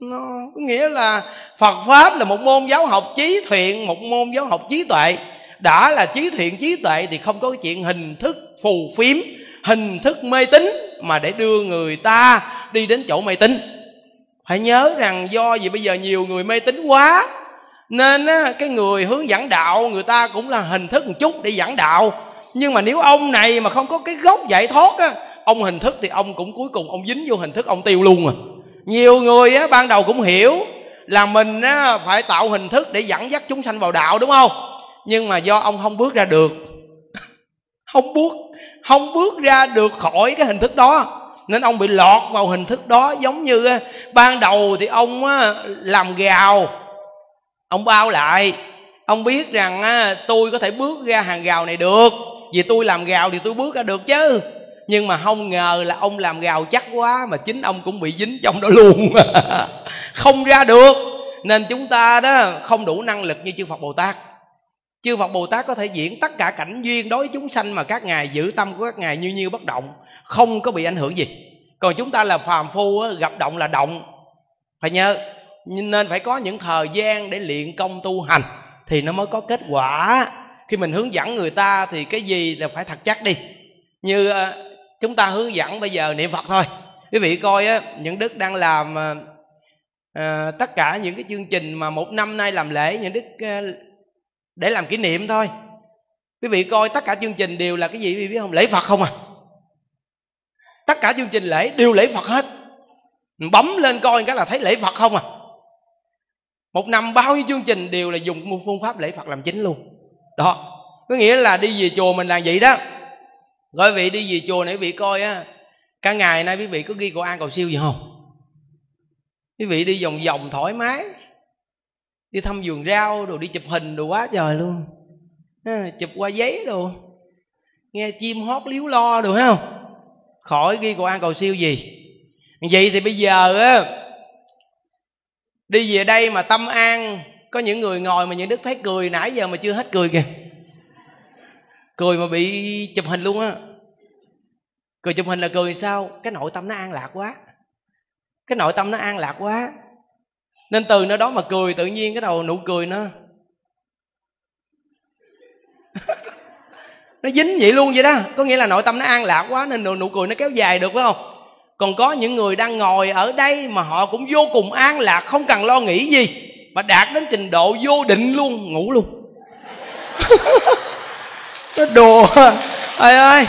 Nó có nghĩa là phật pháp là một môn giáo học trí thiện, một môn giáo học trí tuệ. Đã là trí thiện, trí tuệ thì không có cái chuyện hình thức phù phiếm, hình thức mê tín mà để đưa người ta đi đến chỗ mê tín. Phải nhớ rằng do vì bây giờ nhiều người mê tín quá nên á, cái người hướng dẫn đạo người ta cũng là hình thức một chút để dẫn đạo. Nhưng mà nếu ông này mà không có cái gốc giải thoát á ông hình thức thì ông cũng cuối cùng ông dính vô hình thức ông tiêu luôn à. Nhiều người á ban đầu cũng hiểu là mình á phải tạo hình thức để dẫn dắt chúng sanh vào đạo đúng không? Nhưng mà do ông không bước ra được. [laughs] Không bước không bước ra được khỏi cái hình thức đó nên ông bị lọt vào hình thức đó, giống như ban đầu thì ông làm gào. Ông bao lại. Ông biết rằng tôi có thể bước ra hàng gào này được. Vì tôi làm gào thì tôi bước ra được chứ. Nhưng mà không ngờ là ông làm gào chắc quá mà chính ông cũng bị dính trong đó luôn. [laughs] Không ra được. Nên chúng ta đó, không đủ năng lực như chư phật bồ tát. Chư phật bồ tát có thể diễn tất cả cảnh duyên đối với chúng sanh mà các ngài giữ tâm của các ngài như như bất động không có bị ảnh hưởng gì. Còn chúng ta là phàm phu gặp động là động. Phải nhớ nên phải có những thời gian để luyện công tu hành thì nó mới có kết quả. Khi mình hướng dẫn người ta thì cái gì là phải thật chắc đi. Như ờ, chúng ta hướng dẫn bây giờ niệm phật thôi. Quý vị coi á những đức đang làm à, tất cả những cái chương trình mà một năm nay làm lễ những đức à, để làm kỷ niệm thôi. Quý vị coi tất cả chương trình đều là cái gì quý vị biết không? Lễ phật không à? Tất cả chương trình lễ đều lễ phật hết. Bấm lên coi cái là thấy lễ phật không à. Một năm bao nhiêu chương trình đều là dùng một phương pháp lễ phật làm chính luôn. Đó. Có nghĩa là đi về chùa mình làm vậy đó. Gọi vị đi về chùa nãy vị coi á cả ngày nay quý vị có ghi cầu an cầu siêu gì không? Quý vị đi vòng vòng thoải mái. Đi thăm vườn rau đồ đi chụp hình đồ quá trời luôn. À, chụp qua giấy đồ. Nghe chim hót líu lo đồ thấy không? Khỏi ghi cầu an cầu siêu gì? Vậy thì bây giờ á, đi về đây mà tâm an, có những người ngồi mà những đức thấy cười, nãy giờ mà chưa hết cười kìa. Cười mà bị chụp hình luôn á. Cười chụp hình là cười sao? Cái nội tâm nó an lạc quá. Cái nội tâm nó an lạc quá. Nên từ nơi đó mà cười, tự nhiên cái đầu nụ cười nó nó dính vậy luôn vậy đó. Có nghĩa là nội tâm nó an lạc quá nên nụ, nụ cười nó kéo dài được phải không? Còn có những người đang ngồi ở đây mà họ cũng vô cùng an lạc không cần lo nghĩ gì mà đạt đến trình độ vô định luôn ngủ luôn. [laughs] Nó đùa. Ơi ơi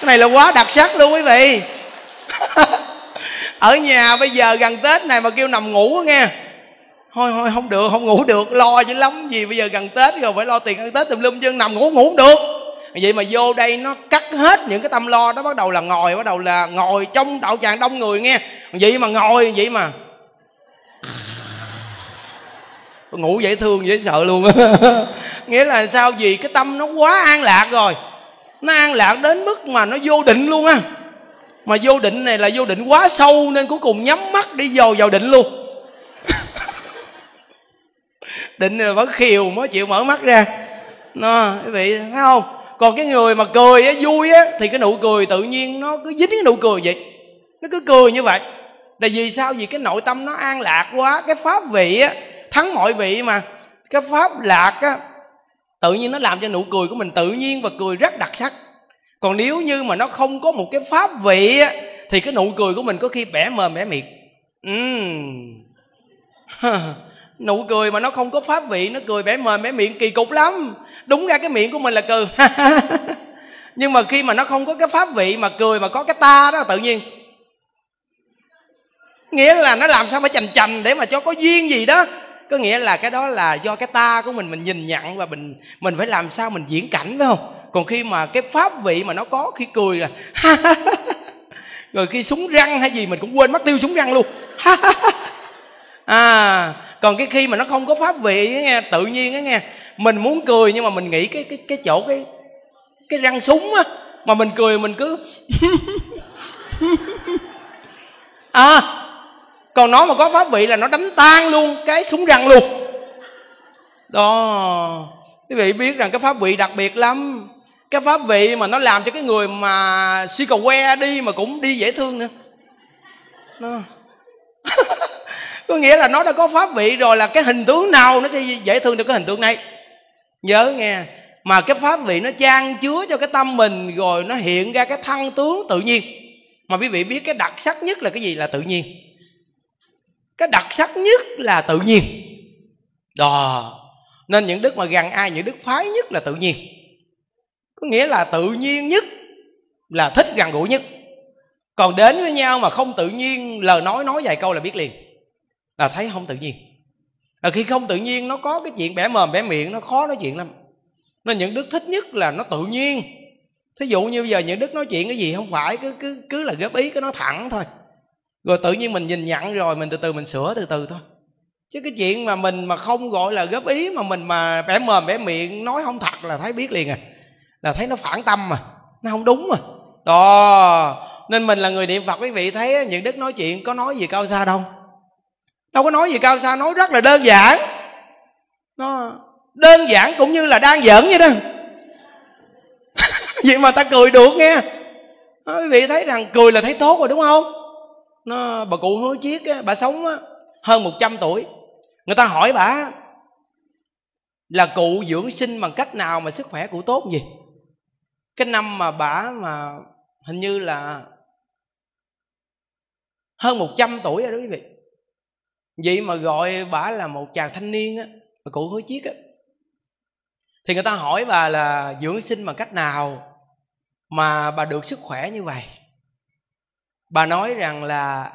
cái này là quá đặc sắc luôn quý vị. [laughs] Ở nhà bây giờ gần tết này mà kêu nằm ngủ nghe thôi thôi, không được, không ngủ được. Lo dữ lắm. Gì bây giờ gần tết rồi, phải lo tiền ăn tết tùm lum chân nằm ngủ ngủ không được. Vậy mà vô đây nó cắt hết những cái tâm lo đó, bắt đầu là ngồi, bắt đầu là ngồi trong đạo tràng đông người nghe. Vậy mà ngồi, vậy mà. Ngủ dễ thương, dễ sợ luôn. [laughs] Nghĩa là sao? Gì cái tâm nó quá an lạc rồi. Nó an lạc đến mức mà nó vô định luôn á. Mà vô định này là vô định quá sâu, nên cuối cùng nhắm mắt đi vào vào định luôn định là vẫn khiều mới chịu mở mắt ra. Nó, quý vị, thấy không? Còn cái người mà cười á, vui á, thì cái nụ cười tự nhiên nó cứ dính cái nụ cười vậy. Nó cứ cười như vậy. Là vì sao? Vì cái nội tâm nó an lạc quá. Cái pháp vị á, thắng mọi vị mà. Cái pháp lạc á, tự nhiên nó làm cho nụ cười của mình tự nhiên và cười rất đặc sắc. Còn nếu như mà nó không có một cái pháp vị á, thì cái nụ cười của mình có khi bẻ mờ, bẻ miệng. Ừ. [laughs] nụ cười mà nó không có pháp vị, nó cười bẻ mềm bẻ miệng kỳ cục lắm. Đúng ra cái miệng của mình là cười. [laughs] Nhưng mà khi mà nó không có cái pháp vị mà cười mà có cái ta đó, tự nhiên. Nghĩa là nó làm sao phải chành chành để mà cho có duyên gì đó. Có nghĩa là cái đó là do cái ta của mình mình nhìn nhận và mình mình phải làm sao mình diễn cảnh, phải không? Còn khi mà cái pháp vị mà nó có khi cười là [laughs] rồi khi súng răng hay gì mình cũng quên, mất tiêu súng răng luôn. [laughs] à còn cái khi mà nó không có pháp vị nghe tự nhiên á nghe mình muốn cười nhưng mà mình nghĩ cái cái cái chỗ cái cái răng súng á mà mình cười mình cứ [laughs] à còn nó mà có pháp vị là nó đánh tan luôn cái súng răng luôn. Đó quý vị biết rằng cái pháp vị đặc biệt lắm. Cái pháp vị mà nó làm cho cái người mà si cầu que đi mà cũng đi dễ thương nữa. Nó [laughs] có nghĩa là nó đã có pháp vị rồi, là cái hình tướng nào nó sẽ dễ thương được cái hình tướng này nhớ nghe, mà cái pháp vị nó trang chứa cho cái tâm mình rồi nó hiện ra cái thân tướng tự nhiên. Mà quý vị biết cái đặc sắc nhất là cái gì? Là tự nhiên. Cái đặc sắc nhất là tự nhiên. Đó. Nên những đức mà gần ai, những đức phái nhất là tự nhiên. Có nghĩa là tự nhiên nhất là thích gần gũi nhất. Còn đến với nhau mà không tự nhiên, lời nói nói vài câu là biết liền là thấy không tự nhiên. Là khi không tự nhiên, nó có cái chuyện bẻ mồm, bẻ miệng, nó khó nói chuyện lắm. Nên những đức thích nhất là nó tự nhiên. Thí dụ như bây giờ những đức nói chuyện cái gì, không phải, cứ cứ cứ là góp ý cái nó thẳng thôi. Rồi tự nhiên mình nhìn nhận rồi, mình từ từ mình sửa từ từ thôi. Chứ cái chuyện mà mình mà không gọi là góp ý, mà mình mà bẻ mồm, bẻ miệng, nói không thật là thấy biết liền à. Là thấy nó phản tâm mà, nó không đúng mà. Đó, nên mình là người niệm phật quý vị, thấy những đức nói chuyện có nói gì cao xa đâu đâu có nói gì cao xa nói rất là đơn giản. Nó đơn giản cũng như là đang giỡn vậy đó. [laughs] Vậy mà ta cười được nghe. Ờ, quý vị thấy rằng cười là thấy tốt rồi đúng không? Nó bà cụ hứa chiết á, bà sống á, hơn 100 tuổi. Người ta hỏi bà là cụ dưỡng sinh bằng cách nào mà sức khỏe cụ tốt gì cái năm mà bà mà hình như là hơn 100 tuổi rồi đó quý vị vậy mà gọi bà là một chàng thanh niên á, bà cụ hối chiết á. Thì người ta hỏi bà là, dưỡng sinh bằng cách nào mà bà được sức khỏe như vậy? Bà nói rằng là,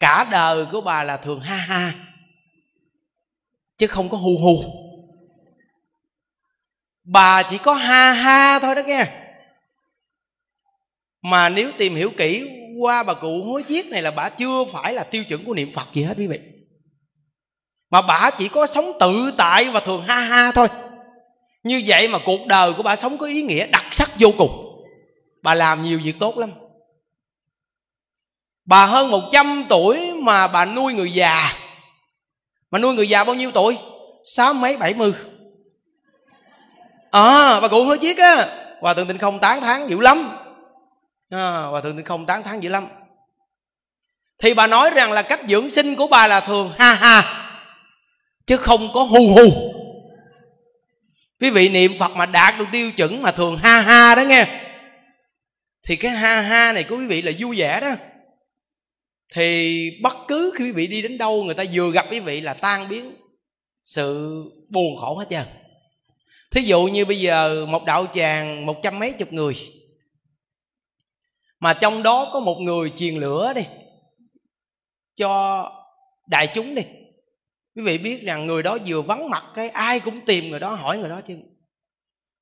cả đời của bà là thường ha ha, chứ không có hù hù. Bà chỉ có ha ha thôi đó nghe. Mà nếu tìm hiểu kỹ qua bà cụ hối chiết này là bà chưa phải là tiêu chuẩn của niệm phật gì hết quý vị mà bà chỉ có sống tự tại và thường ha ha thôi. Như vậy mà cuộc đời của bà sống có ý nghĩa đặc sắc vô cùng. Bà làm nhiều việc tốt lắm. Bà hơn 100 tuổi mà bà nuôi người già. Mà nuôi người già bao nhiêu tuổi? Sáu mấy bảy mươi. À bà cụ hơi chiết á. Hòa thượng tình không tán tháng dữ lắm. À, hòa thượng tịnh không tán tháng dữ lắm. Thì bà nói rằng là cách dưỡng sinh của bà là thường ha ha chứ không có hu hu. Quý vị niệm phật mà đạt được tiêu chuẩn mà thường ha ha đó nghe. Thì cái ha ha này của quý vị là vui vẻ đó. Thì bất cứ khi quý vị đi đến đâu, người ta vừa gặp quý vị là tan biến. Sự buồn khổ hết trơn. Thí dụ như bây giờ một đạo tràng một trăm mấy chục người. Mà trong đó có một người truyền lửa đi. Cho đại chúng đi quý vị biết rằng người đó vừa vắng mặt cái, ai cũng tìm người đó, hỏi người đó chứ.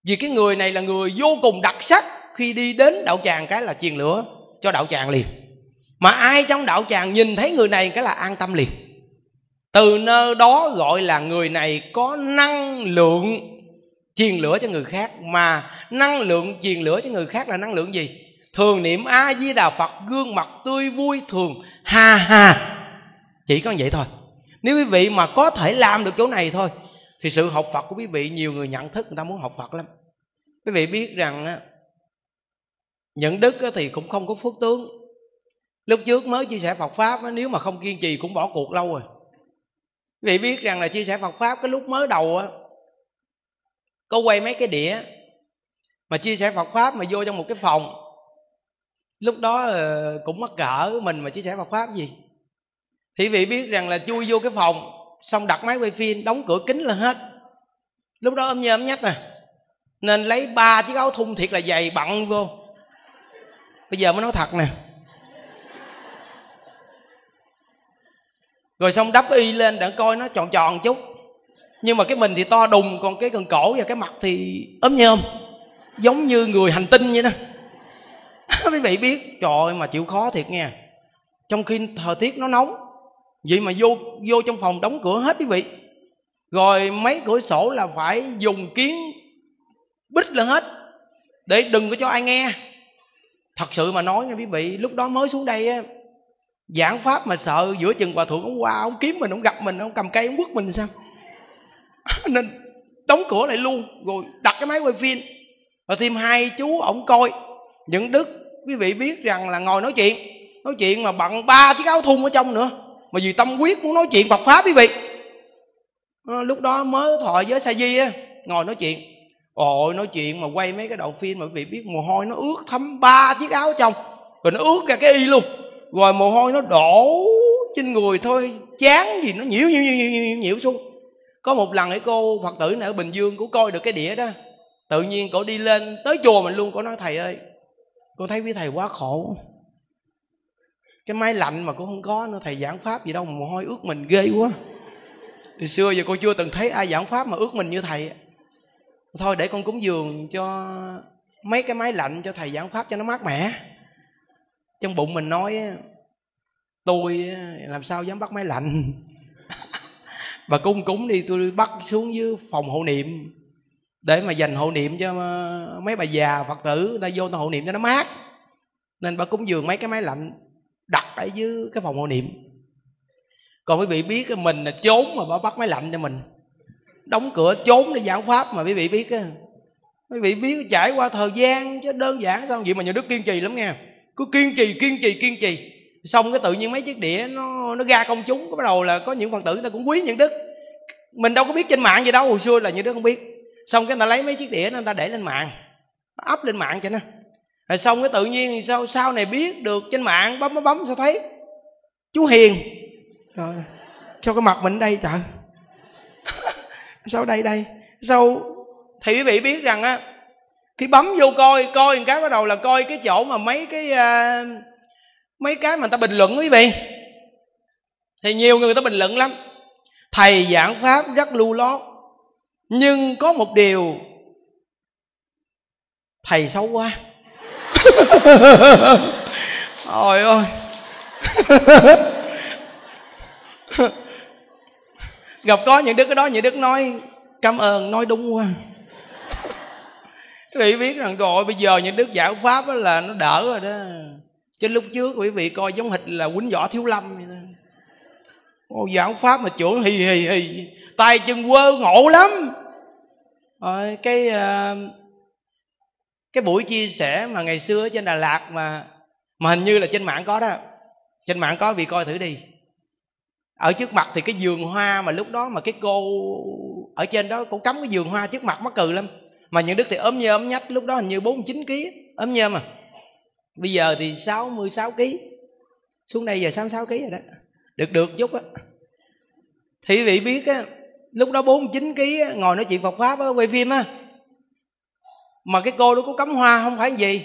Vì cái người này là người vô cùng đặc sắc khi đi đến đạo tràng cái là truyền lửa cho đạo tràng liền. Mà ai trong đạo tràng nhìn thấy người này cái là an tâm liền. Từ nơi đó gọi là người này có năng lượng truyền lửa cho người khác. Mà năng lượng truyền lửa cho người khác là năng lượng gì? Thường niệm a di đà phật, gương mặt tươi vui thường, ha ha. Chỉ có vậy thôi nếu quý vị mà có thể làm được chỗ này thôi, thì sự học phật của quý vị, nhiều người nhận thức người ta muốn học phật lắm. Quý vị biết rằng nhận đức thì cũng không có phước tướng. Lúc trước mới chia sẻ phật pháp nếu mà không kiên trì cũng bỏ cuộc lâu rồi. Quý vị biết rằng là chia sẻ phật pháp cái lúc mới đầu á, có quay mấy cái đĩa, mà chia sẻ phật pháp mà vô trong một cái phòng. Lúc đó ờ, cũng mắc cỡ mình mà chia sẻ phật pháp gì? Thì vị biết rằng là chui vô cái phòng, xong đặt máy quay phim, đóng cửa kính là hết. Lúc đó ôm nhơ ôm nhách nè, nên lấy ba chiếc áo thun thiệt là dày bận vô. Bây giờ mới nói thật nè. Rồi xong đắp y lên để coi nó tròn tròn chút. Nhưng mà cái mình thì to đùng, còn cái cần cổ và cái mặt thì ốm nhơm giống như người hành tinh vậy đó. [laughs] Quý vị biết, trời ơi, mà chịu khó thiệt nghe. Trong khi thời tiết nó nóng vậy mà vô vô trong phòng đóng cửa hết quý vị. Rồi mấy cửa sổ là phải dùng kiến bích lên hết, để đừng có cho ai nghe. Thật sự mà nói nha quý vị, lúc đó mới xuống đây á, giảng pháp mà sợ giữa chừng hòa thượng ông qua, ông kiếm mình, ông gặp mình, ông cầm cây, ông quất mình sao? [laughs] Nên đóng cửa lại luôn, rồi đặt cái máy quay phim và thêm hai chú ổng coi. Những đức, quý vị biết rằng là ngồi nói chuyện. Nói chuyện mà bận ba chiếc áo thun ở trong nữa mà vì tâm quyết muốn nói chuyện Phật pháp quý vị. À, lúc đó mới thọ với sa di á ngồi nói chuyện. Ôi nói chuyện mà quay mấy cái đoạn phim mà quý vị biết mồ hôi nó ướt thấm ba chiếc áo trong. Rồi nó ướt ra cái y luôn. Rồi mồ hôi nó đổ trên người thôi chán gì nó nhiễu nhiễu nhiễu nhiễu, nhiễu xuống. Có một lần ấy cô phật tử này ở bình dương cũng coi được cái đĩa đó. Tự nhiên cổ đi lên tới chùa mình luôn cổ nói thầy ơi con thấy quý thầy quá khổ cái máy lạnh mà cũng không có nữa, thầy giảng pháp gì đâu mà mồ hôi ướt mình, ghê quá. Từ xưa giờ cô chưa từng thấy ai giảng pháp mà ướt mình như thầy. Thôi để con cúng dường cho mấy cái máy lạnh cho thầy giảng pháp cho nó mát mẻ. Trong bụng mình nói, tôi làm sao dám bắt máy lạnh? [laughs] Và cung cúng đi, tôi bắt xuống dưới phòng hộ niệm. Để mà dành hộ niệm cho mấy bà già phật tử, người ta vô ta hộ niệm cho nó mát. Nên bà cúng dường mấy cái máy lạnh đặt ở dưới cái phòng hộ niệm. Còn quý vị biết cái mình là trốn mà bà bắt máy lạnh cho mình. Đóng cửa trốn để giảng pháp mà quý vị biết á. Quý vị biết trải qua thời gian chứ đơn giản sao vậy mà nhà đức kiên trì lắm nghe cứ kiên trì kiên trì kiên trì. Xong cái tự nhiên mấy chiếc đĩa nó nó ra công chúng. Có bắt đầu là có những phật tử người ta cũng quý những đức. Mình đâu có biết trên mạng gì đâu, hồi xưa là những đức không biết. Xong cái người ta lấy mấy chiếc đĩa nó, người ta để lên mạng. Up lên mạng cho nó rồi xong cái tự nhiên sao sau này biết được trên mạng bấm bấm bấm sao thấy? Chú hiền. Rồi cho cái mặt mình đây trời? [laughs] Sao đây đây? Sao thì quý vị biết rằng á khi bấm vô coi coi cái bắt đầu là coi cái chỗ mà mấy cái uh, mấy cái mà người ta bình luận quý vị. Thì nhiều người ta bình luận lắm. Thầy giảng pháp rất lưu lót nhưng có một điều thầy xấu quá ôi ơi. Gặp có những đức cái đó những đức nói cảm ơn nói đúng quá. Quý vị biết rằng rồi bây giờ những đức giảng pháp là nó đỡ rồi đó. Chứ lúc trước quý vị coi giống hệt là quýnh võ thiếu lâm vậy đó. Ô, giảng pháp mà trưởng hì hì hì. Tay chân quơ ngộ lắm. Rồi cái uh, cái buổi chia sẻ mà ngày xưa ở trên Đà Lạt mà mà hình như là trên mạng có đó. Trên mạng có vì coi thử đi. Ở trước mặt thì cái vườn hoa mà lúc đó mà cái cô ở trên đó cũng cắm cái vườn hoa trước mặt mắc cười lắm. Mà những đức thì ốm như ốm nhách, lúc đó hình như 49 kg ốm như mà. Bây giờ thì 66 kg xuống đây giờ 66 kg rồi đó. Được được chút á. Thì quý vị biết á, lúc đó 49 kg ngồi nói chuyện Phật pháp á, quay phim á mà cái cô đó có cắm hoa không phải gì?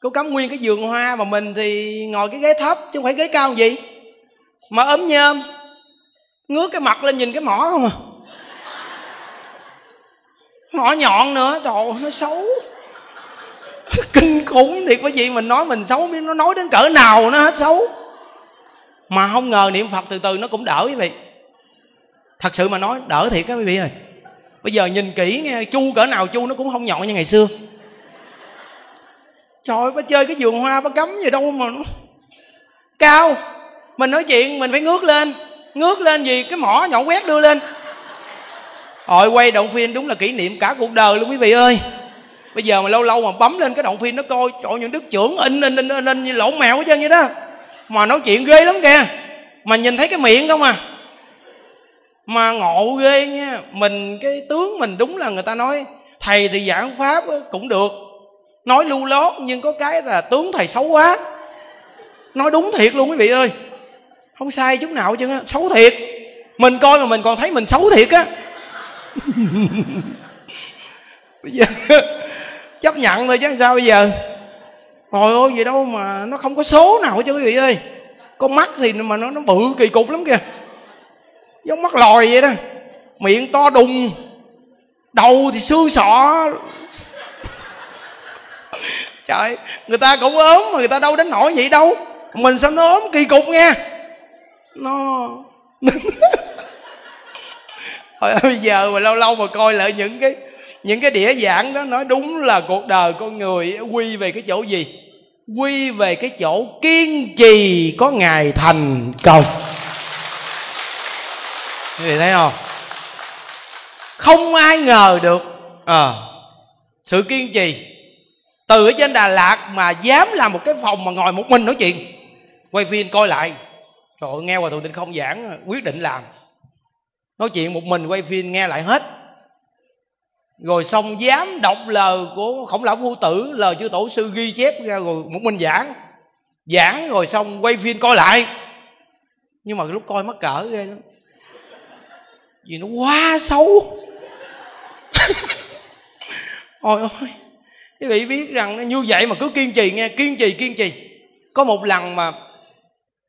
Cô cắm nguyên cái giường hoa mà mình thì ngồi cái ghế thấp chứ không phải ghế cao gì. Mà ấm nhơm ngước cái mặt lên nhìn cái mỏ không à. Mỏ nhọn nữa trời ơi, nó xấu. [laughs] Kinh khủng thiệt cái gì mình nói mình xấu biết nó nói đến cỡ nào nó hết xấu. Mà không ngờ niệm phật từ từ nó cũng đỡ quý vị. Thật sự mà nói đỡ thiệt các quý vị ơi bây giờ nhìn kỹ nghe chu cỡ nào chu nó cũng không nhọn như ngày xưa. Trời ơi bà chơi cái vườn hoa bà cấm gì đâu mà nó cao mình nói chuyện mình phải ngước lên. Ngước lên gì? Cái mỏ nhọn quét đưa lên. Rồi quay động phim đúng là kỷ niệm cả cuộc đời luôn quý vị ơi. Bây giờ mà lâu lâu mà bấm lên cái động phim nó coi trời những đức trưởng in in in in, in như lộn mèo hết trơn vậy đó. Mà nói chuyện ghê lắm kìa. Mà nhìn thấy cái miệng không à mà ngộ ghê nha, mình, cái tướng mình đúng là người ta nói, thầy thì giảng pháp cũng được. Nói lưu lót, nhưng có cái là tướng thầy xấu quá. Nói đúng thiệt luôn quý vị ơi. Không sai chút nào chứ xấu thiệt. Mình coi mà mình còn thấy mình xấu thiệt á. [laughs] Bây giờ, [laughs] chấp nhận thôi chứ sao bây giờ? Hồi ôi gì đâu mà nó không có số nào hết chứ quý vị ơi. Con mắt thì mà nó nó bự kỳ cục lắm kìa. Giống mắt lòi vậy đó. Miệng to đùng. Đầu thì xương sọ. Trời, Người ta cũng ốm mà người ta đâu đến nổi vậy đâu. Mình sao nó ốm kỳ cục nha. Nó [laughs] Hồi bây giờ mà lâu lâu mà coi lại những cái những cái đĩa giảng đó, nói đúng là cuộc đời con người quy về cái chỗ gì? Quy về cái chỗ kiên trì có ngày thành công quý vị thấy không? Không ai ngờ được à, sự kiên trì. Từ ở trên đà lạt mà dám làm một cái phòng mà ngồi một mình nói chuyện. Quay phim coi lại. Trời ơi, nghe hòa thượng định không giảng quyết định làm. Nói chuyện một mình quay phim nghe lại hết. Rồi xong dám đọc lời của khổng lão phu tử lời chư tổ sư ghi chép ra rồi một mình giảng. Giảng rồi xong quay phim coi lại. Nhưng mà lúc coi mắc cỡ ghê lắm vì nó quá xấu. [laughs] Ôi ôi, quý vị biết rằng như vậy mà cứ kiên trì nghe, kiên trì kiên trì. Có một lần mà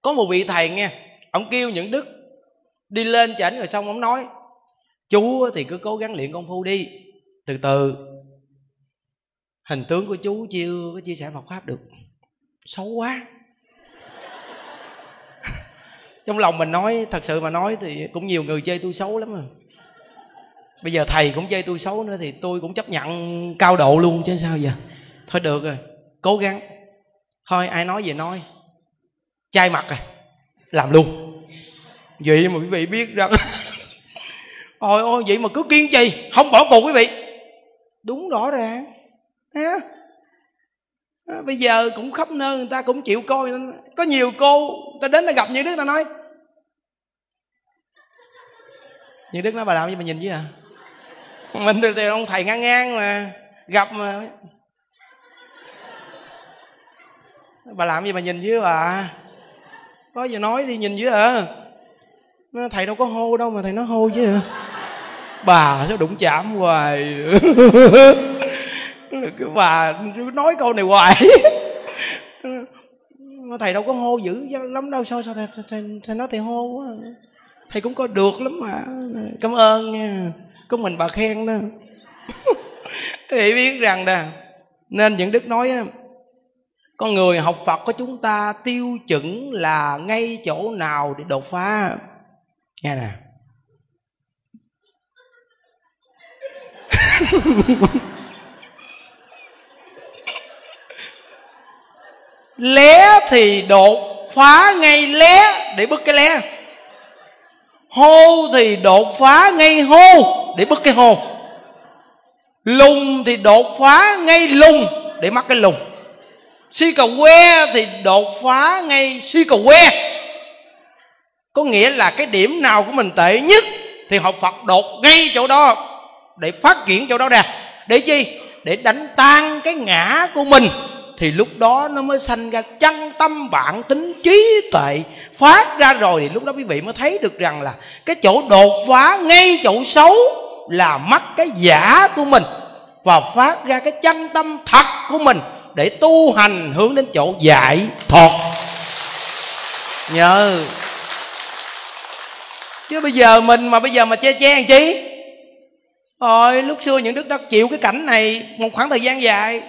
có một vị thầy nghe, ông kêu những đức đi lên chảnh rồi xong ông nói chú thì cứ cố gắng luyện công phu đi. Từ từ, hình tướng của chú chưa có chia sẻ Phật pháp được. Xấu quá trong lòng mình nói, thật sự mà nói thì cũng nhiều người chơi tôi xấu lắm rồi bây giờ thầy cũng chơi tôi xấu nữa thì tôi cũng chấp nhận cao độ luôn chứ sao giờ. Thôi được rồi, cố gắng. Thôi, ai nói gì nói. Chai mặt à làm luôn. Vậy mà quý vị biết rằng [laughs] ôi ôi vậy mà cứ kiên trì, không bỏ cuộc quý vị. Đúng rõ ràng. Ha à, bây giờ cũng khắp nơi người ta cũng chịu coi. Có nhiều cô ta đến ta gặp như đức ta nói. Như đức nói bà làm gì mà nhìn chứ à mình thì ông thầy ngang ngang mà gặp mà. Bà làm gì bà nhìn chứ bà. Có gì nói đi nhìn dưới à thầy đâu có hô đâu mà thầy nói hô chứ bà sao đụng chạm hoài. [laughs] cái bà nói câu này hoài. [laughs] Thầy đâu có hô dữ lắm đâu sao sao thầy, thầy, thầy nói thầy hô quá. Thầy cũng có được lắm mà. Cảm ơn nha. Có mình bà khen đó. [laughs] Thì biết rằng nè nên những đức nói con người học phật của chúng ta tiêu chuẩn là ngay chỗ nào để đột phá. Nghe nè. [laughs] lé thì đột, phá ngay lé, để bứt cái lé. Hô thì đột, phá ngay hô, để bứt cái hô. Lùng thì đột, phá ngay lùng, để mắc cái lùng. Si cầu que thì đột, phá ngay si cầu que. Có nghĩa là cái điểm nào của mình tệ nhất thì học phật đột ngay chỗ đó, để phát triển chỗ đó ra. Để chi? Để đánh tan cái ngã của mình thì lúc đó nó mới sanh ra chân tâm bản tính trí tuệ. Phát ra rồi thì lúc đó quý vị mới thấy được rằng là cái chỗ đột phá ngay chỗ xấu là mắc cái giả của mình và phát ra cái chân tâm thật của mình để tu hành hướng đến chỗ giải thoát. Nhớ chứ bây giờ mình mà bây giờ mà che che làm chi? Rồi lúc xưa những đức đã chịu cái cảnh này một khoảng thời gian dài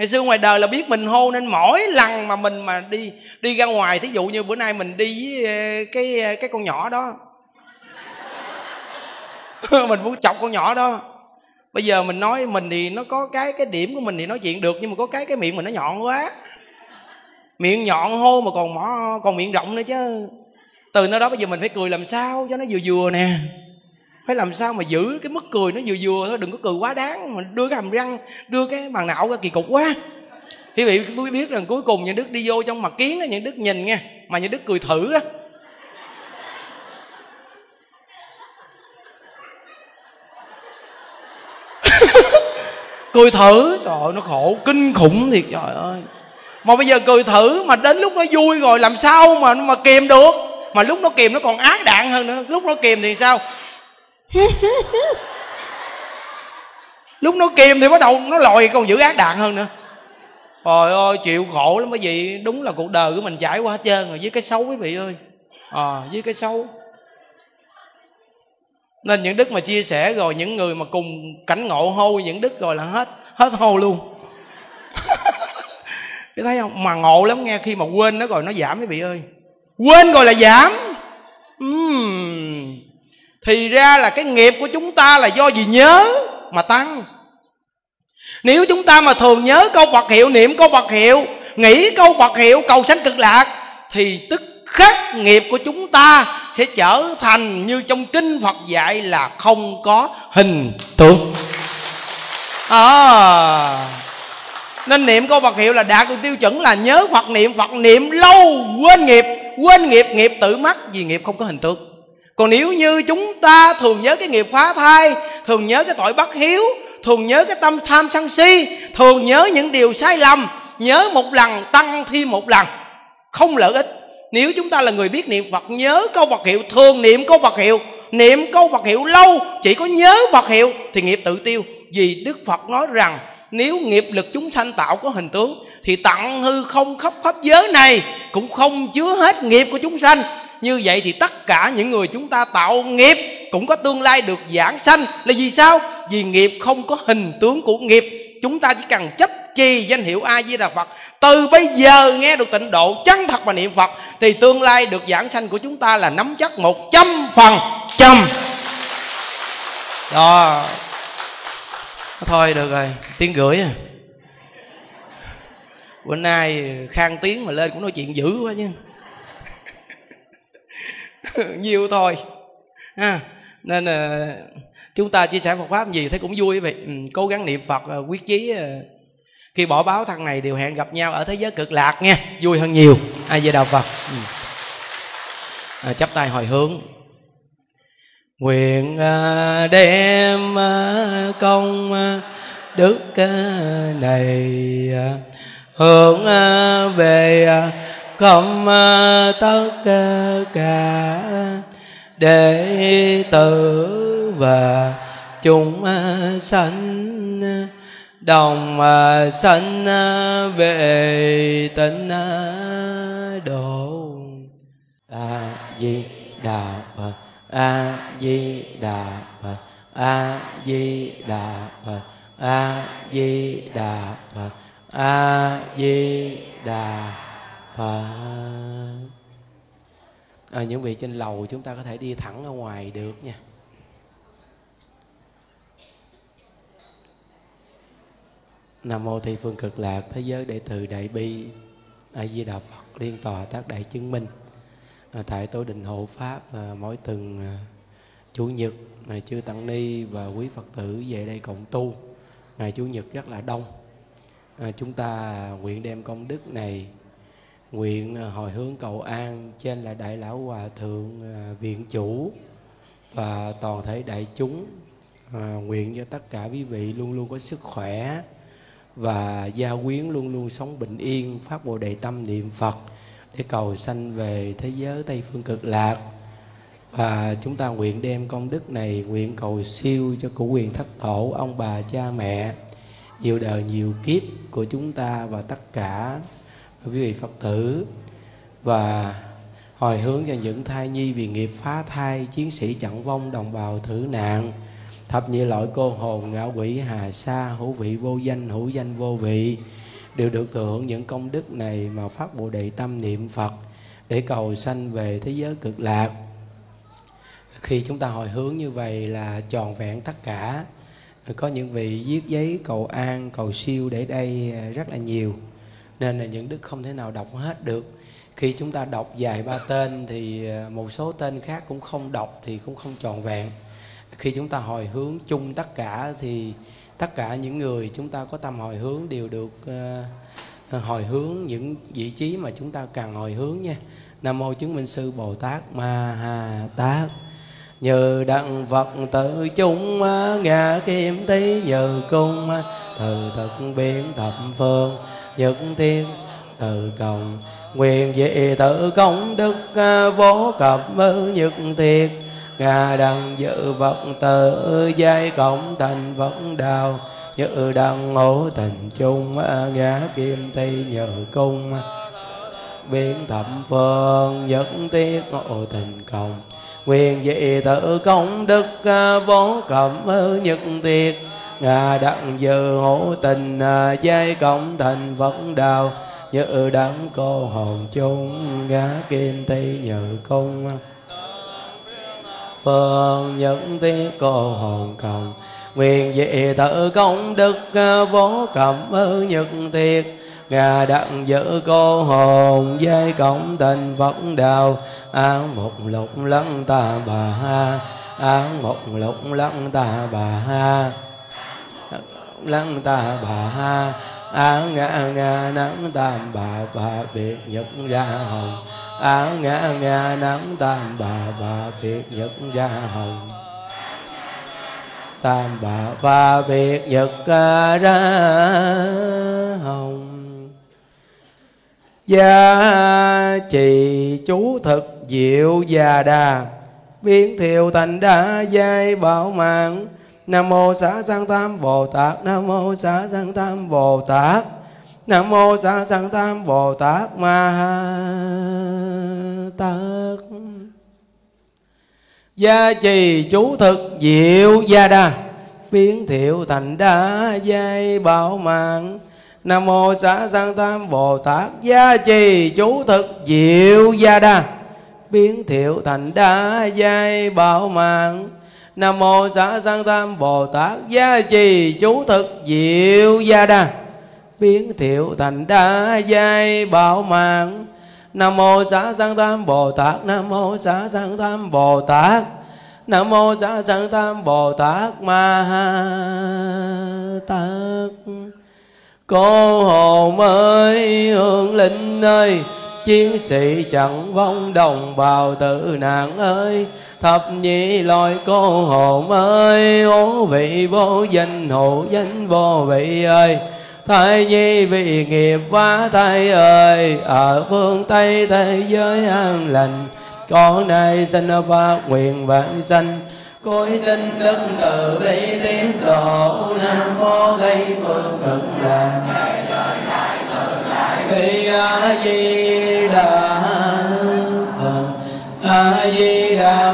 ngày xưa ngoài đời là biết mình hô nên mỗi lần mà mình mà đi đi ra ngoài, thí dụ như bữa nay mình đi với ờ, cái ờ, cái con nhỏ đó. [laughs] Mình muốn chọc con nhỏ đó. Bây giờ mình nói mình thì nó có cái cái điểm của mình thì nói chuyện được, nhưng mà có cái cái miệng mình nó nhọn quá. Miệng nhọn hô mà còn mỏ, còn miệng rộng nữa chứ. Từ nơi đó bây giờ mình phải cười làm sao cho nó vừa vừa nè phải làm sao mà giữ cái mức cười nó vừa vừa thôi, đừng có cười quá đáng, mà đưa cái hàm răng, đưa cái bàn não ra kỳ cục quá. Quý vị biết rằng cuối cùng những đức đi vô trong mặt kiến á những đức nhìn nghe mà những đức cười thử á. [laughs] Cười thử, trời ơi, nó khổ, kinh khủng thiệt, trời ơi. Mà bây giờ cười thử, mà đến lúc nó vui rồi, làm sao mà mà kìm được? Mà lúc nó kìm nó còn ác đạn hơn nữa, lúc nó kìm thì sao? [laughs] lúc nó kìm thì bắt đầu nó lòi còn giữ ác đạn hơn nữa. Trời ơi chịu khổ lắm bởi vì đúng là cuộc đời của mình trải qua hết trơn rồi với cái xấu quý vị ơi. À, với cái xấu. Nên những đức mà chia sẻ rồi những người mà cùng cảnh ngộ hô những đức rồi là hết hết hô luôn. [laughs] Cái thấy không? Mà ngộ lắm nghe khi mà quên nó rồi nó giảm quý vị ơi. Quên rồi là giảm. Uhm thì ra là cái nghiệp của chúng ta là do gì nhớ mà tăng. Nếu chúng ta mà thường nhớ câu Phật hiệu niệm câu Phật hiệu nghĩ câu Phật hiệu cầu sanh cực lạc thì tức khắc nghiệp của chúng ta sẽ trở thành như trong kinh Phật dạy là không có hình tượng. À, nên niệm câu Phật hiệu là đạt được tiêu chuẩn là nhớ Phật niệm Phật niệm lâu quên nghiệp quên nghiệp nghiệp tự mắc vì nghiệp không có hình tượng còn nếu như chúng ta thường nhớ cái nghiệp phá thai, thường nhớ cái tội bất hiếu, thường nhớ cái tâm tham sân si, thường nhớ những điều sai lầm, nhớ một lần, tăng thêm một lần, không lợi ích. Nếu chúng ta là người biết niệm phật, nhớ câu phật hiệu, thường niệm câu phật hiệu, niệm câu phật hiệu lâu, chỉ có nhớ phật hiệu thì nghiệp tự tiêu. Vì đức phật nói rằng, nếu nghiệp lực chúng sanh tạo có hình tướng, thì tặng hư không khắp pháp giới này cũng không chứa hết nghiệp của chúng sanh như vậy thì tất cả những người chúng ta tạo nghiệp cũng có tương lai được giảng sanh. Là vì sao? Vì nghiệp không có hình tướng của nghiệp. Chúng ta chỉ cần chấp trì danh hiệu a di đà phật từ bây giờ nghe được tịnh độ chân thật và niệm phật, thì tương lai được giảng sanh của chúng ta là nắm chắc một trăm phần trăm. Đó. Thôi được rồi, tiếng gửi à. Bữa nay khang tiếng mà lên cũng nói chuyện dữ quá chứ. [laughs] nhiều thôi. À, nên là chúng ta chia sẻ Phật pháp gì thấy cũng vui vậy. Ừ, cố gắng niệm Phật à, quyết chí à, khi bỏ báo thằng này đều hẹn gặp nhau ở thế giới cực lạc nha vui hơn nhiều. Ai về đạo Phật. Ừ. à, chắp tay hồi hướng. Nguyện à, đem à, công đức này hướng về không ờ, tất ờ, cả đệ tử và chúng ờ, sanh đồng sanh về tịnh độ. A di đà phật, a di đà phật, a di đà phật, a di đà phật, a di đà phật à, những vị trên lầu chúng ta có thể đi thẳng ra ngoài được nha. Nam mô thị phương cực lạc thế giới đệ tử đại bi a di đà phật liên tòa tác đại chứng minh. À, tại tôi định hộ pháp à, mỗi tuần à, chủ nhật ngày chư tăng ni và quý phật tử về đây cộng tu. Ngày chủ nhật rất là đông. À, chúng ta à, nguyện đem công đức này nguyện à, hồi hướng cầu an trên là đại lão hòa thượng à, viện chủ và toàn thể đại chúng. À, nguyện cho tất cả quý vị luôn luôn có sức khỏe và gia quyến luôn luôn sống bình yên. Phát bồ đề tâm niệm phật để cầu sanh về thế giới tây phương cực lạc. Và chúng ta nguyện đem công đức này nguyện cầu siêu cho cụ quyền thất tổ ông bà cha mẹ nhiều đời nhiều kiếp của chúng ta và tất cả quý vị, phật tử, và hồi hướng cho những thai nhi vì nghiệp phá thai, chiến sĩ chặn vong, đồng bào thử nạn, thập nhị loại cô hồn ngạo quỷ, hà sa, hữu vị, vô danh, hữu danh, vô vị, đều được thừa hưởng những công đức này mà phát bồ đề tâm niệm phật để cầu sanh về thế giới cực lạc. Khi chúng ta hồi hướng như vậy là tròn vẹn tất cả. Có những vị viết giấy cầu an, cầu siêu để đây rất là nhiều nên là những đức không thể nào đọc hết được. Khi chúng ta đọc dài ba tên thì à, một số tên khác cũng không đọc thì cũng không tròn vẹn. Khi chúng ta hồi hướng chung tất cả thì tất cả những người chúng ta có tâm hồi hướng đều được uh, hồi hướng những vị trí mà chúng ta cần hồi hướng nha. Nam mô chứng minh sư bồ tát ma ha tát. Như đặng phật tự chúng ngã kim tí như cung từ thực biến thập phương nhất thiên, từ cộng nguyện dị tự công đức à, vô cập à, nhất thiệt ngà đằng dự vật tự, giai cộng thành phật đạo như đăng ngộ tình chung à, ngã kim tây nhờ cung. Biến thập phương, nhất tiết ngộ tình cộng nguyện dị tự công đức vô cẩm nhất tiệt đặng dự hữu tình à, giai cộng thành phật đạo như đẳng cô hồn chung, ngã kim tây nhờ cung. Phương những tiếng cô hồn cộng nguyện dị tự công đức à, vô ở nhật thiệt. Ngà đặng giữ cô hồn, giai cộng thành phật đạo án một lục lăng ta bà ha án một lục lăng ta bà ha lăng ta bà ha án ngã ngã nắng tam bà bà biệt nhật ra hồng. Á ngã ngã nắng tam bà bà biệt nhật ra hồng. Tam bà bà biệt nhật ra hồng. Gia trì chú thực diệu già đà biến thiệu thành đa giai bảo mạng nam mô xá sanh tam bồ tát. Nam mô xá sanh tam bồ tát. Nam mô xá sanh tam bồ tát. Ma tát. Gia trì chú thực diệu gia đa. Biến thiệu thành đa giai bảo mạng. Nam mô xá sanh tam bồ tát. Gia trì chú thực diệu gia đa. Biến thiệu thành đa giai bảo mạng nam mô xã sang tam bồ tát gia trì chú thực diệu gia đa. Biến thiệu thành đa giai bảo mạng. Nam mô xã sang tam bồ tát, nam mô xã sang tam bồ tát, nam mô xã sang tam bồ tát ma tát. Cô hồn ơi hương linh ơi, chiến sĩ chẳng vong đồng bào tử nạn ơi thập nhị loại cô hồn ơi, ố vị vô danh hộ danh vô vị ơi. Thay nhi vì nghiệp quá thay ơi, Ở phương Tây thế giới an lành. Con nay sinh phát nguyện vạn sanh Cối sinh đức từ bi tiến độ. Nam mô Tây phương cực lạc Thì A Di Đà Phật. A Di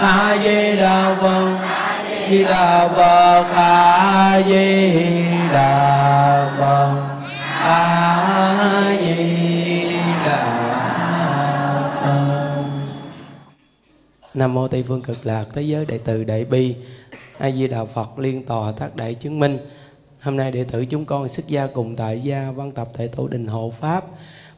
a di đà phật. A di đà phật. A di đà phật a di đà Nam mô Tây phương cực lạc. Thế giới đệ tử đại bi A Di Đà Phật liên tòa thác đại chứng minh. Hôm nay đệ tử chúng con xuất gia cùng tại gia văn tập tại tổ đình hộ Pháp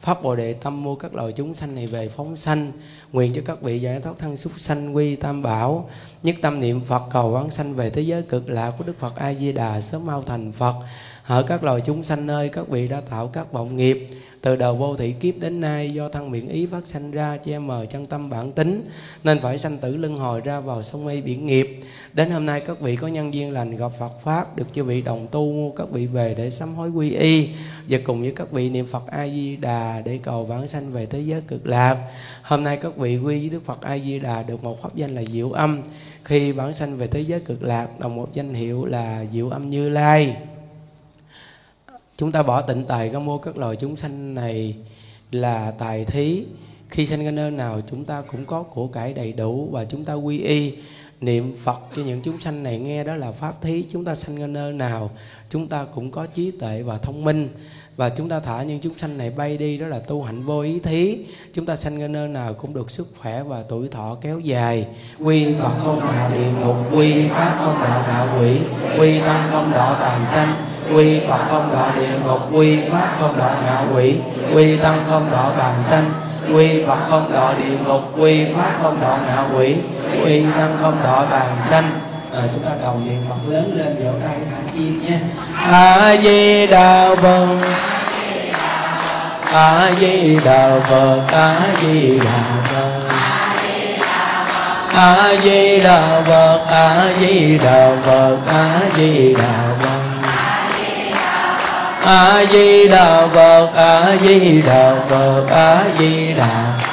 Pháp Bồ Đề tâm mua các loài chúng sanh này về phóng sanh. Nguyện cho các vị giải thoát thân súc sanh quy tam bảo, Nhất tâm niệm Phật, cầu vãng sanh về thế giới cực lạc của Đức Phật A Di Đà sớm mau thành Phật. Ở các loài chúng sanh nơi các vị đã tạo các vọng nghiệp. Từ đầu vô thị kiếp đến nay, do thân miệng ý phát sanh ra, che mờ chân tâm bản tính, nên phải sanh tử luân hồi ra vào sông mây biển nghiệp. Đến hôm nay, các vị có nhân duyên lành gặp Phật pháp, được chư vị đồng tu, các vị về để sám hối quy y, và cùng với các vị niệm Phật A Di Đà để cầu vãng sanh về thế giới cực lạc hôm nay các vị quy với Đức Phật A Di Đà được một pháp danh là Diệu Âm. Khi bản sanh về thế giới cực lạc đồng một danh hiệu là Diệu Âm Như Lai. Chúng ta bỏ tịnh tài có mô các loài chúng sanh này là tài thí. Khi sanh ra nơi nào, chúng ta cũng có của cải đầy đủ và chúng ta quy y. Niệm Phật cho những chúng sanh này nghe đó là pháp thí. Chúng ta sanh ra nơi nào, chúng ta cũng có trí tuệ và thông minh và chúng ta thả những chúng sanh này bay đi, đó là tu hạnh vô ý thí. Chúng ta sanh ở nơi nào cũng được sức khỏe và tuổi thọ kéo dài. Quy Phật không đạo địa ngục, quy pháp không đạo đạo quỷ, quy tăng không đạo tàn sanh, quy phật không đạo địa ngục, quy pháp không đạo ngạ quỷ, quy tăng không đạo tàn sanh, quy phật không đạo địa ngục, quy pháp không đạo ngạ quỷ, quy tăng không đạo tàn sanh rồi chúng ta cầu niệm phật lớn lên vỗ tay thả chim nha. A di đà phật a di đà phật a di đà phật a di đà phật a di đà phật a di đà phật a di đà phật a di đà phật a di đà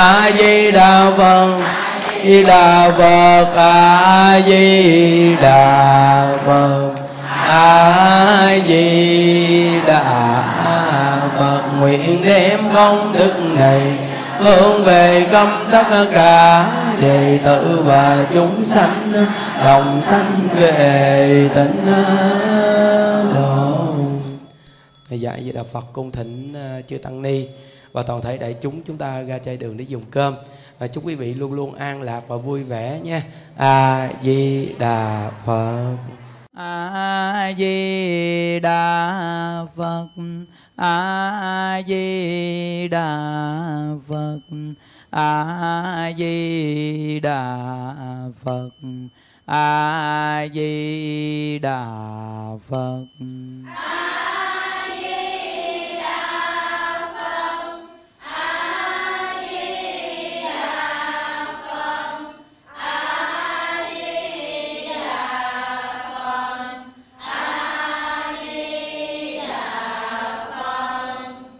a di đà phật di đà phật a di đà phật, a di đà phật, nguyện đem công đức này hướng về công tất cả đệ tử và chúng sanh, đồng sanh về tịnh độ. Dạy về đạo Phật, cung thỉnh ờ, chư tăng ni và toàn thể đại chúng chúng ta ra chai đường để dùng cơm. À, chúc quý vị luôn luôn an lạc và vui vẻ nha. A di đà phật. A di đà phật. A di đà phật. A di đà phật. A di đà phật.